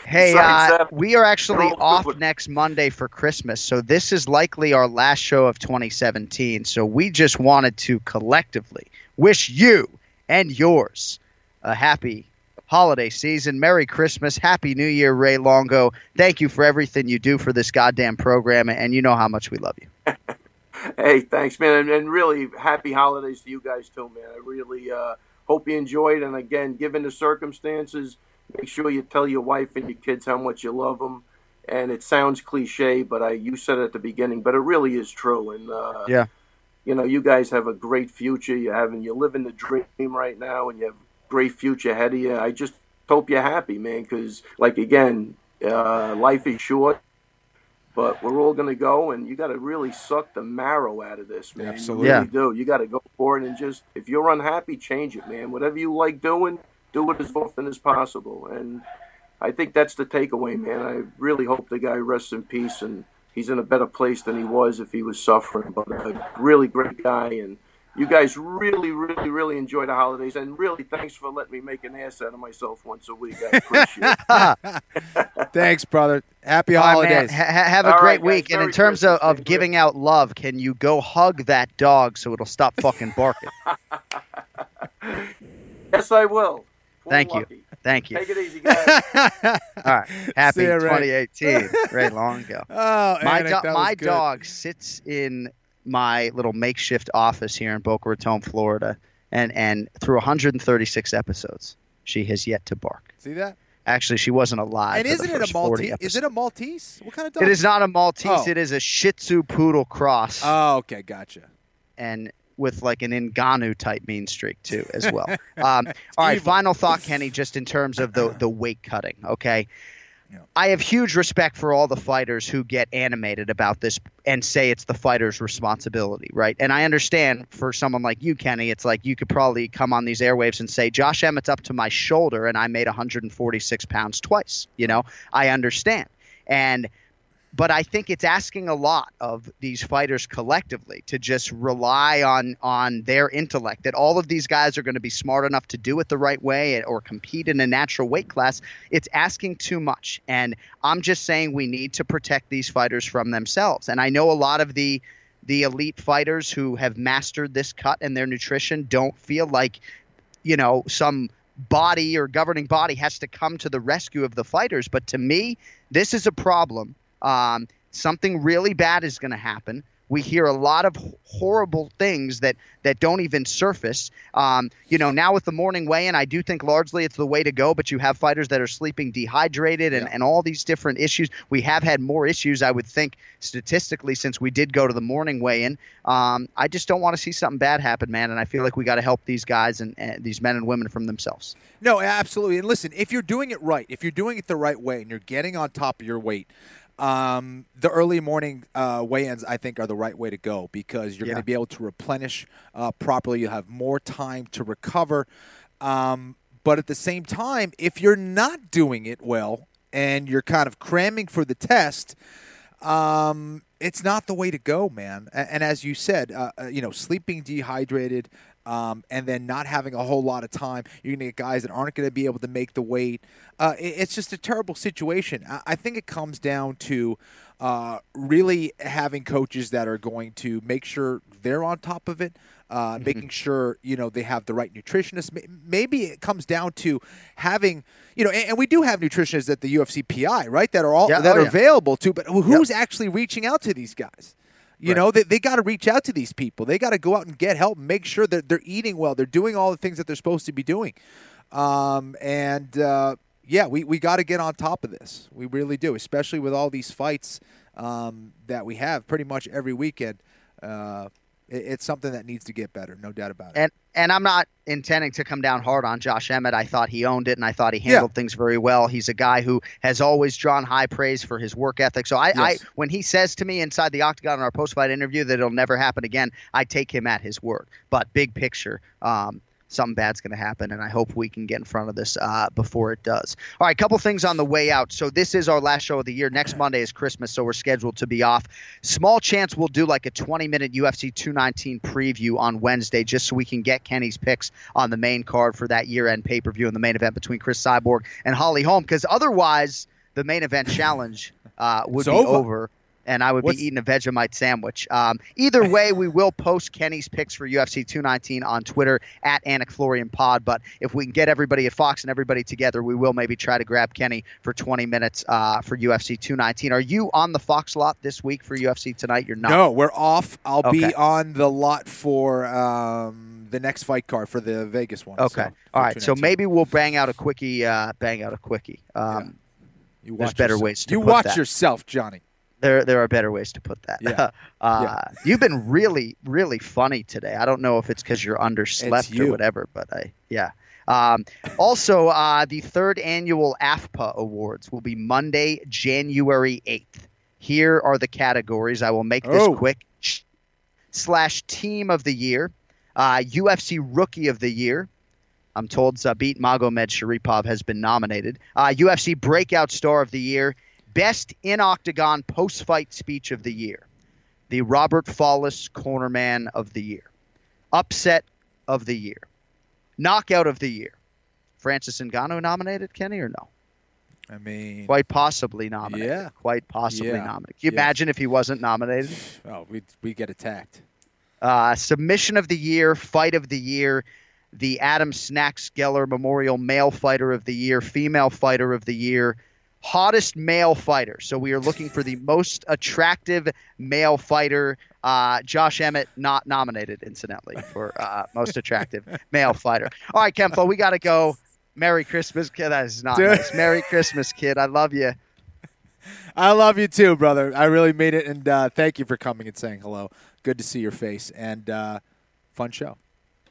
Hey, uh, we are actually off good. next Monday for Christmas, so this is likely our last show of 2017. So we just wanted to collectively wish you and yours a happy holiday season, Merry Christmas, Happy New Year, Ray Longo. Thank you for everything you do for this goddamn program, and you know how much we love you. Hey, thanks, man, and, and really happy holidays to you guys too, man. I really uh, hope you enjoyed. And again, given the circumstances, make sure you tell your wife and your kids how much you love them. And it sounds cliche, but I you said it at the beginning, but it really is true. And uh, Yeah. you know, you guys have a great future. You're having you're living the dream right now, and you have a great future ahead of you. I just hope you're happy, man, because like again, uh, life is short. But we're all going to go, and you got to really suck the marrow out of this, man. Absolutely. You really do. You got to go for it and just, if you're unhappy, change it, man. Whatever you like doing, do it as often as possible. And I think that's the takeaway, man. I really hope the guy rests in peace and he's in a better place than he was if he was suffering. But a really great guy, and you guys really, really, really enjoy the holidays. And really, thanks for letting me make an ass out of myself once a week. I appreciate it. Thanks, brother. Happy All right, man. holidays. Ha- ha- have a All great right, guys. week. and in terms of, Christmas. of Thank giving out love, can you go hug that dog so it'll stop fucking barking? yes, I will. Full Thank you. Thank you. Take it easy, guys. All right. Happy See ya, Ray. 2018. Ray Longo. Oh, my Anik, do- that my good. dog sits in my little makeshift office here in Boca Raton, Florida, and and through 136 episodes, she has yet to bark. See that? Actually, she wasn't alive. And isn't it a Maltese? Is it a Maltese? What kind of dog? It is not a Maltese. Oh. It is a Shih Tzu Poodle cross, Oh, okay, gotcha. and with like an Ngannou type mean streak too, as well. um, all right, final thought, Kenny. Just in terms of the the weight cutting, okay. Yeah. I have huge respect for all the fighters who get animated about this and say it's the fighter's responsibility, right? And I understand for someone like you, Kenny, it's like you could probably come on these airwaves and say, Josh Emmett's up to my shoulder and I made 146 pounds twice. You know, I understand. And but I think it's asking a lot of these fighters collectively to just rely on on their intellect. That all of these guys are going to be smart enough to do it the right way or compete in a natural weight class. It's asking too much, and I'm just saying we need to protect these fighters from themselves. And I know a lot of the the elite fighters who have mastered this cut and their nutrition don't feel like you know some body or governing body has to come to the rescue of the fighters. But to me, this is a problem. Um, something really bad is going to happen. We hear a lot of horrible things that, that don't even surface. Um, you know, now with the morning weigh-in, I do think largely it's the way to go. But you have fighters that are sleeping dehydrated and, and all these different issues. We have had more issues, I would think, statistically since we did go to the morning weigh-in. Um, I just don't want to see something bad happen, man. And I feel like we got to help these guys and, and these men and women from themselves. No, absolutely. And listen, if you're doing it right, if you're doing it the right way, and you're getting on top of your weight, um, the early morning uh, weigh-ins, I think, are the right way to go because you're Yeah. going to be able to replenish uh, properly. You'll have more time to recover. Um, but at the same time, if you're not doing it well and you're kind of cramming for the test, um, it's not the way to go, man. And, and as you said, uh, uh, you know, sleeping dehydrated, um, and then not having a whole lot of time, you're going to get guys that aren't going to be able to make the weight. Uh, it- it's just a terrible situation. I, I think it comes down to uh, really having coaches that are going to make sure they're on top of it. Uh, Making sure you know they have the right nutritionist. Maybe it comes down to having you know, and, and we do have nutritionists at the UFC PI, right? That are all Yeah, that oh, are yeah. available to, but who's actually reaching out to these guys? You know, they, they got to reach out to these people. They got to go out and get help, make sure that they're eating well, they're doing all the things that they're supposed to be doing. Um, and uh, yeah, we, we got to get on top of this. We really do, especially with all these fights um, that we have pretty much every weekend. Uh, it's something that needs to get better, no doubt about it. And and I'm not intending to come down hard on Josh Emmett. I thought he owned it, and I thought he handled things very well. He's a guy who has always drawn high praise for his work ethic. So I, I when he says to me inside the octagon in our post fight interview that it'll never happen again, I take him at his word. But big picture, um, something bad's going to happen, and I hope we can get in front of this uh, before it does. All right, a couple things on the way out. So this is our last show of the year. Next Monday is Christmas, so we're scheduled to be off. Small chance we'll do like a 20-minute UFC 219 preview on Wednesday, just so we can get Kenny's picks on the main card for that year-end pay-per-view and the main event between Cris Cyborg and Holly Holm, because otherwise the main event challenge uh, would It's be over. over and I would What's- be eating a Vegemite sandwich. Um, either way, we will post Kenny's picks for UFC 219 on Twitter at Anik Florian Pod. But if we can get everybody at Fox and everybody together, we will maybe try to grab Kenny for 20 minutes uh, for UFC 219. Are you on the Fox lot this week for UFC tonight? You're not. No, we're off. I'll Okay. be on the lot for um, the next fight card for the Vegas one. Okay. so, All right. So maybe we'll bang out a quickie. Uh, bang out a quickie. Um, you there's watch better yourself. ways to You watch that. yourself, Johnny. There, there are better ways to put that. Yeah. uh, You've been really, really funny today. I don't know if it's because you're underslept or whatever, but I, yeah. Um, also, uh, the third annual AFPA Awards will be Monday, January 8th. Here are the categories. I will make this Oh. quick. Slash Team of the Year, uh, UFC Rookie of the Year. I'm told Zabit Magomedsharipov has been nominated. Uh, UFC Breakout Star of the Year, Best in Octagon Post Fight Speech of the Year, the Robert Follis Cornerman of the Year, Upset of the Year, Knockout of the Year. Francis Ngannou nominated, Kenny, or no? I mean, Quite possibly nominated. Yeah. Quite possibly Yeah. nominated. Can you Yeah. imagine if he wasn't nominated? oh, we we get attacked. uh, submission of the year, fight of the year, the Adam Snacks Geller Memorial Male Fighter of the Year, Female Fighter of the Year, hottest male fighter. So we are looking for the most attractive male fighter. Uh, Josh Emmett not nominated, incidentally, for uh, most attractive male fighter. All right, Kempo, we got to go. Merry Christmas, kid. That is not Dude. nice. Merry Christmas, kid. I love you. I love you too, brother. I really mean it, and uh, thank you for coming and saying hello. Good to see your face, and uh, fun show.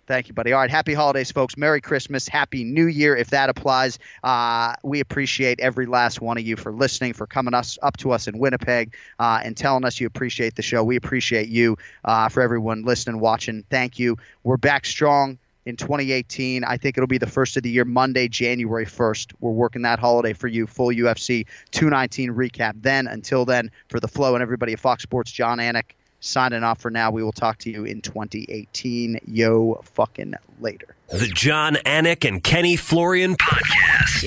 Thank you, buddy. All right, happy holidays, folks. Merry Christmas, Happy New Year, if that applies. Uh, we appreciate every last one of you for listening, for coming us up to us in Winnipeg, uh, and telling us you appreciate the show. We appreciate you uh, for everyone listening, watching. Thank you. We're back strong in 2018. I think it'll be the first of the year, Monday, January 1st. We're working that holiday for you. Full UFC 219 recap. Then, until then, for the flow and everybody at Fox Sports, Jon Anik signing off for now. We will talk to you in 2018. Yo, fucking later. The Jon Anik and Kenny Florian podcast.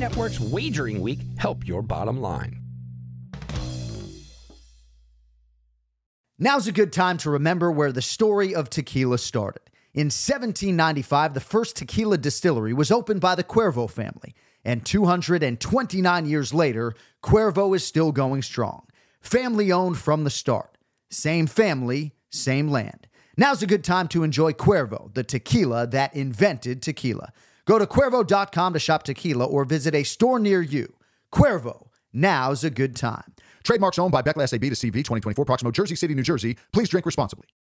Network's Wagering Week help your bottom line. Now's a good time to remember where the story of tequila started. In 1795, the first tequila distillery was opened by the Cuervo family, and 229 years later, Cuervo is still going strong. Family owned from the start. Same family, same land. Now's a good time to enjoy Cuervo, the tequila that invented tequila. Go to Cuervo.com to shop tequila or visit a store near you. Cuervo, now's a good time. Trademarks owned by Becle SAB de CV 2024, Proximo, Jersey City, New Jersey. Please drink responsibly.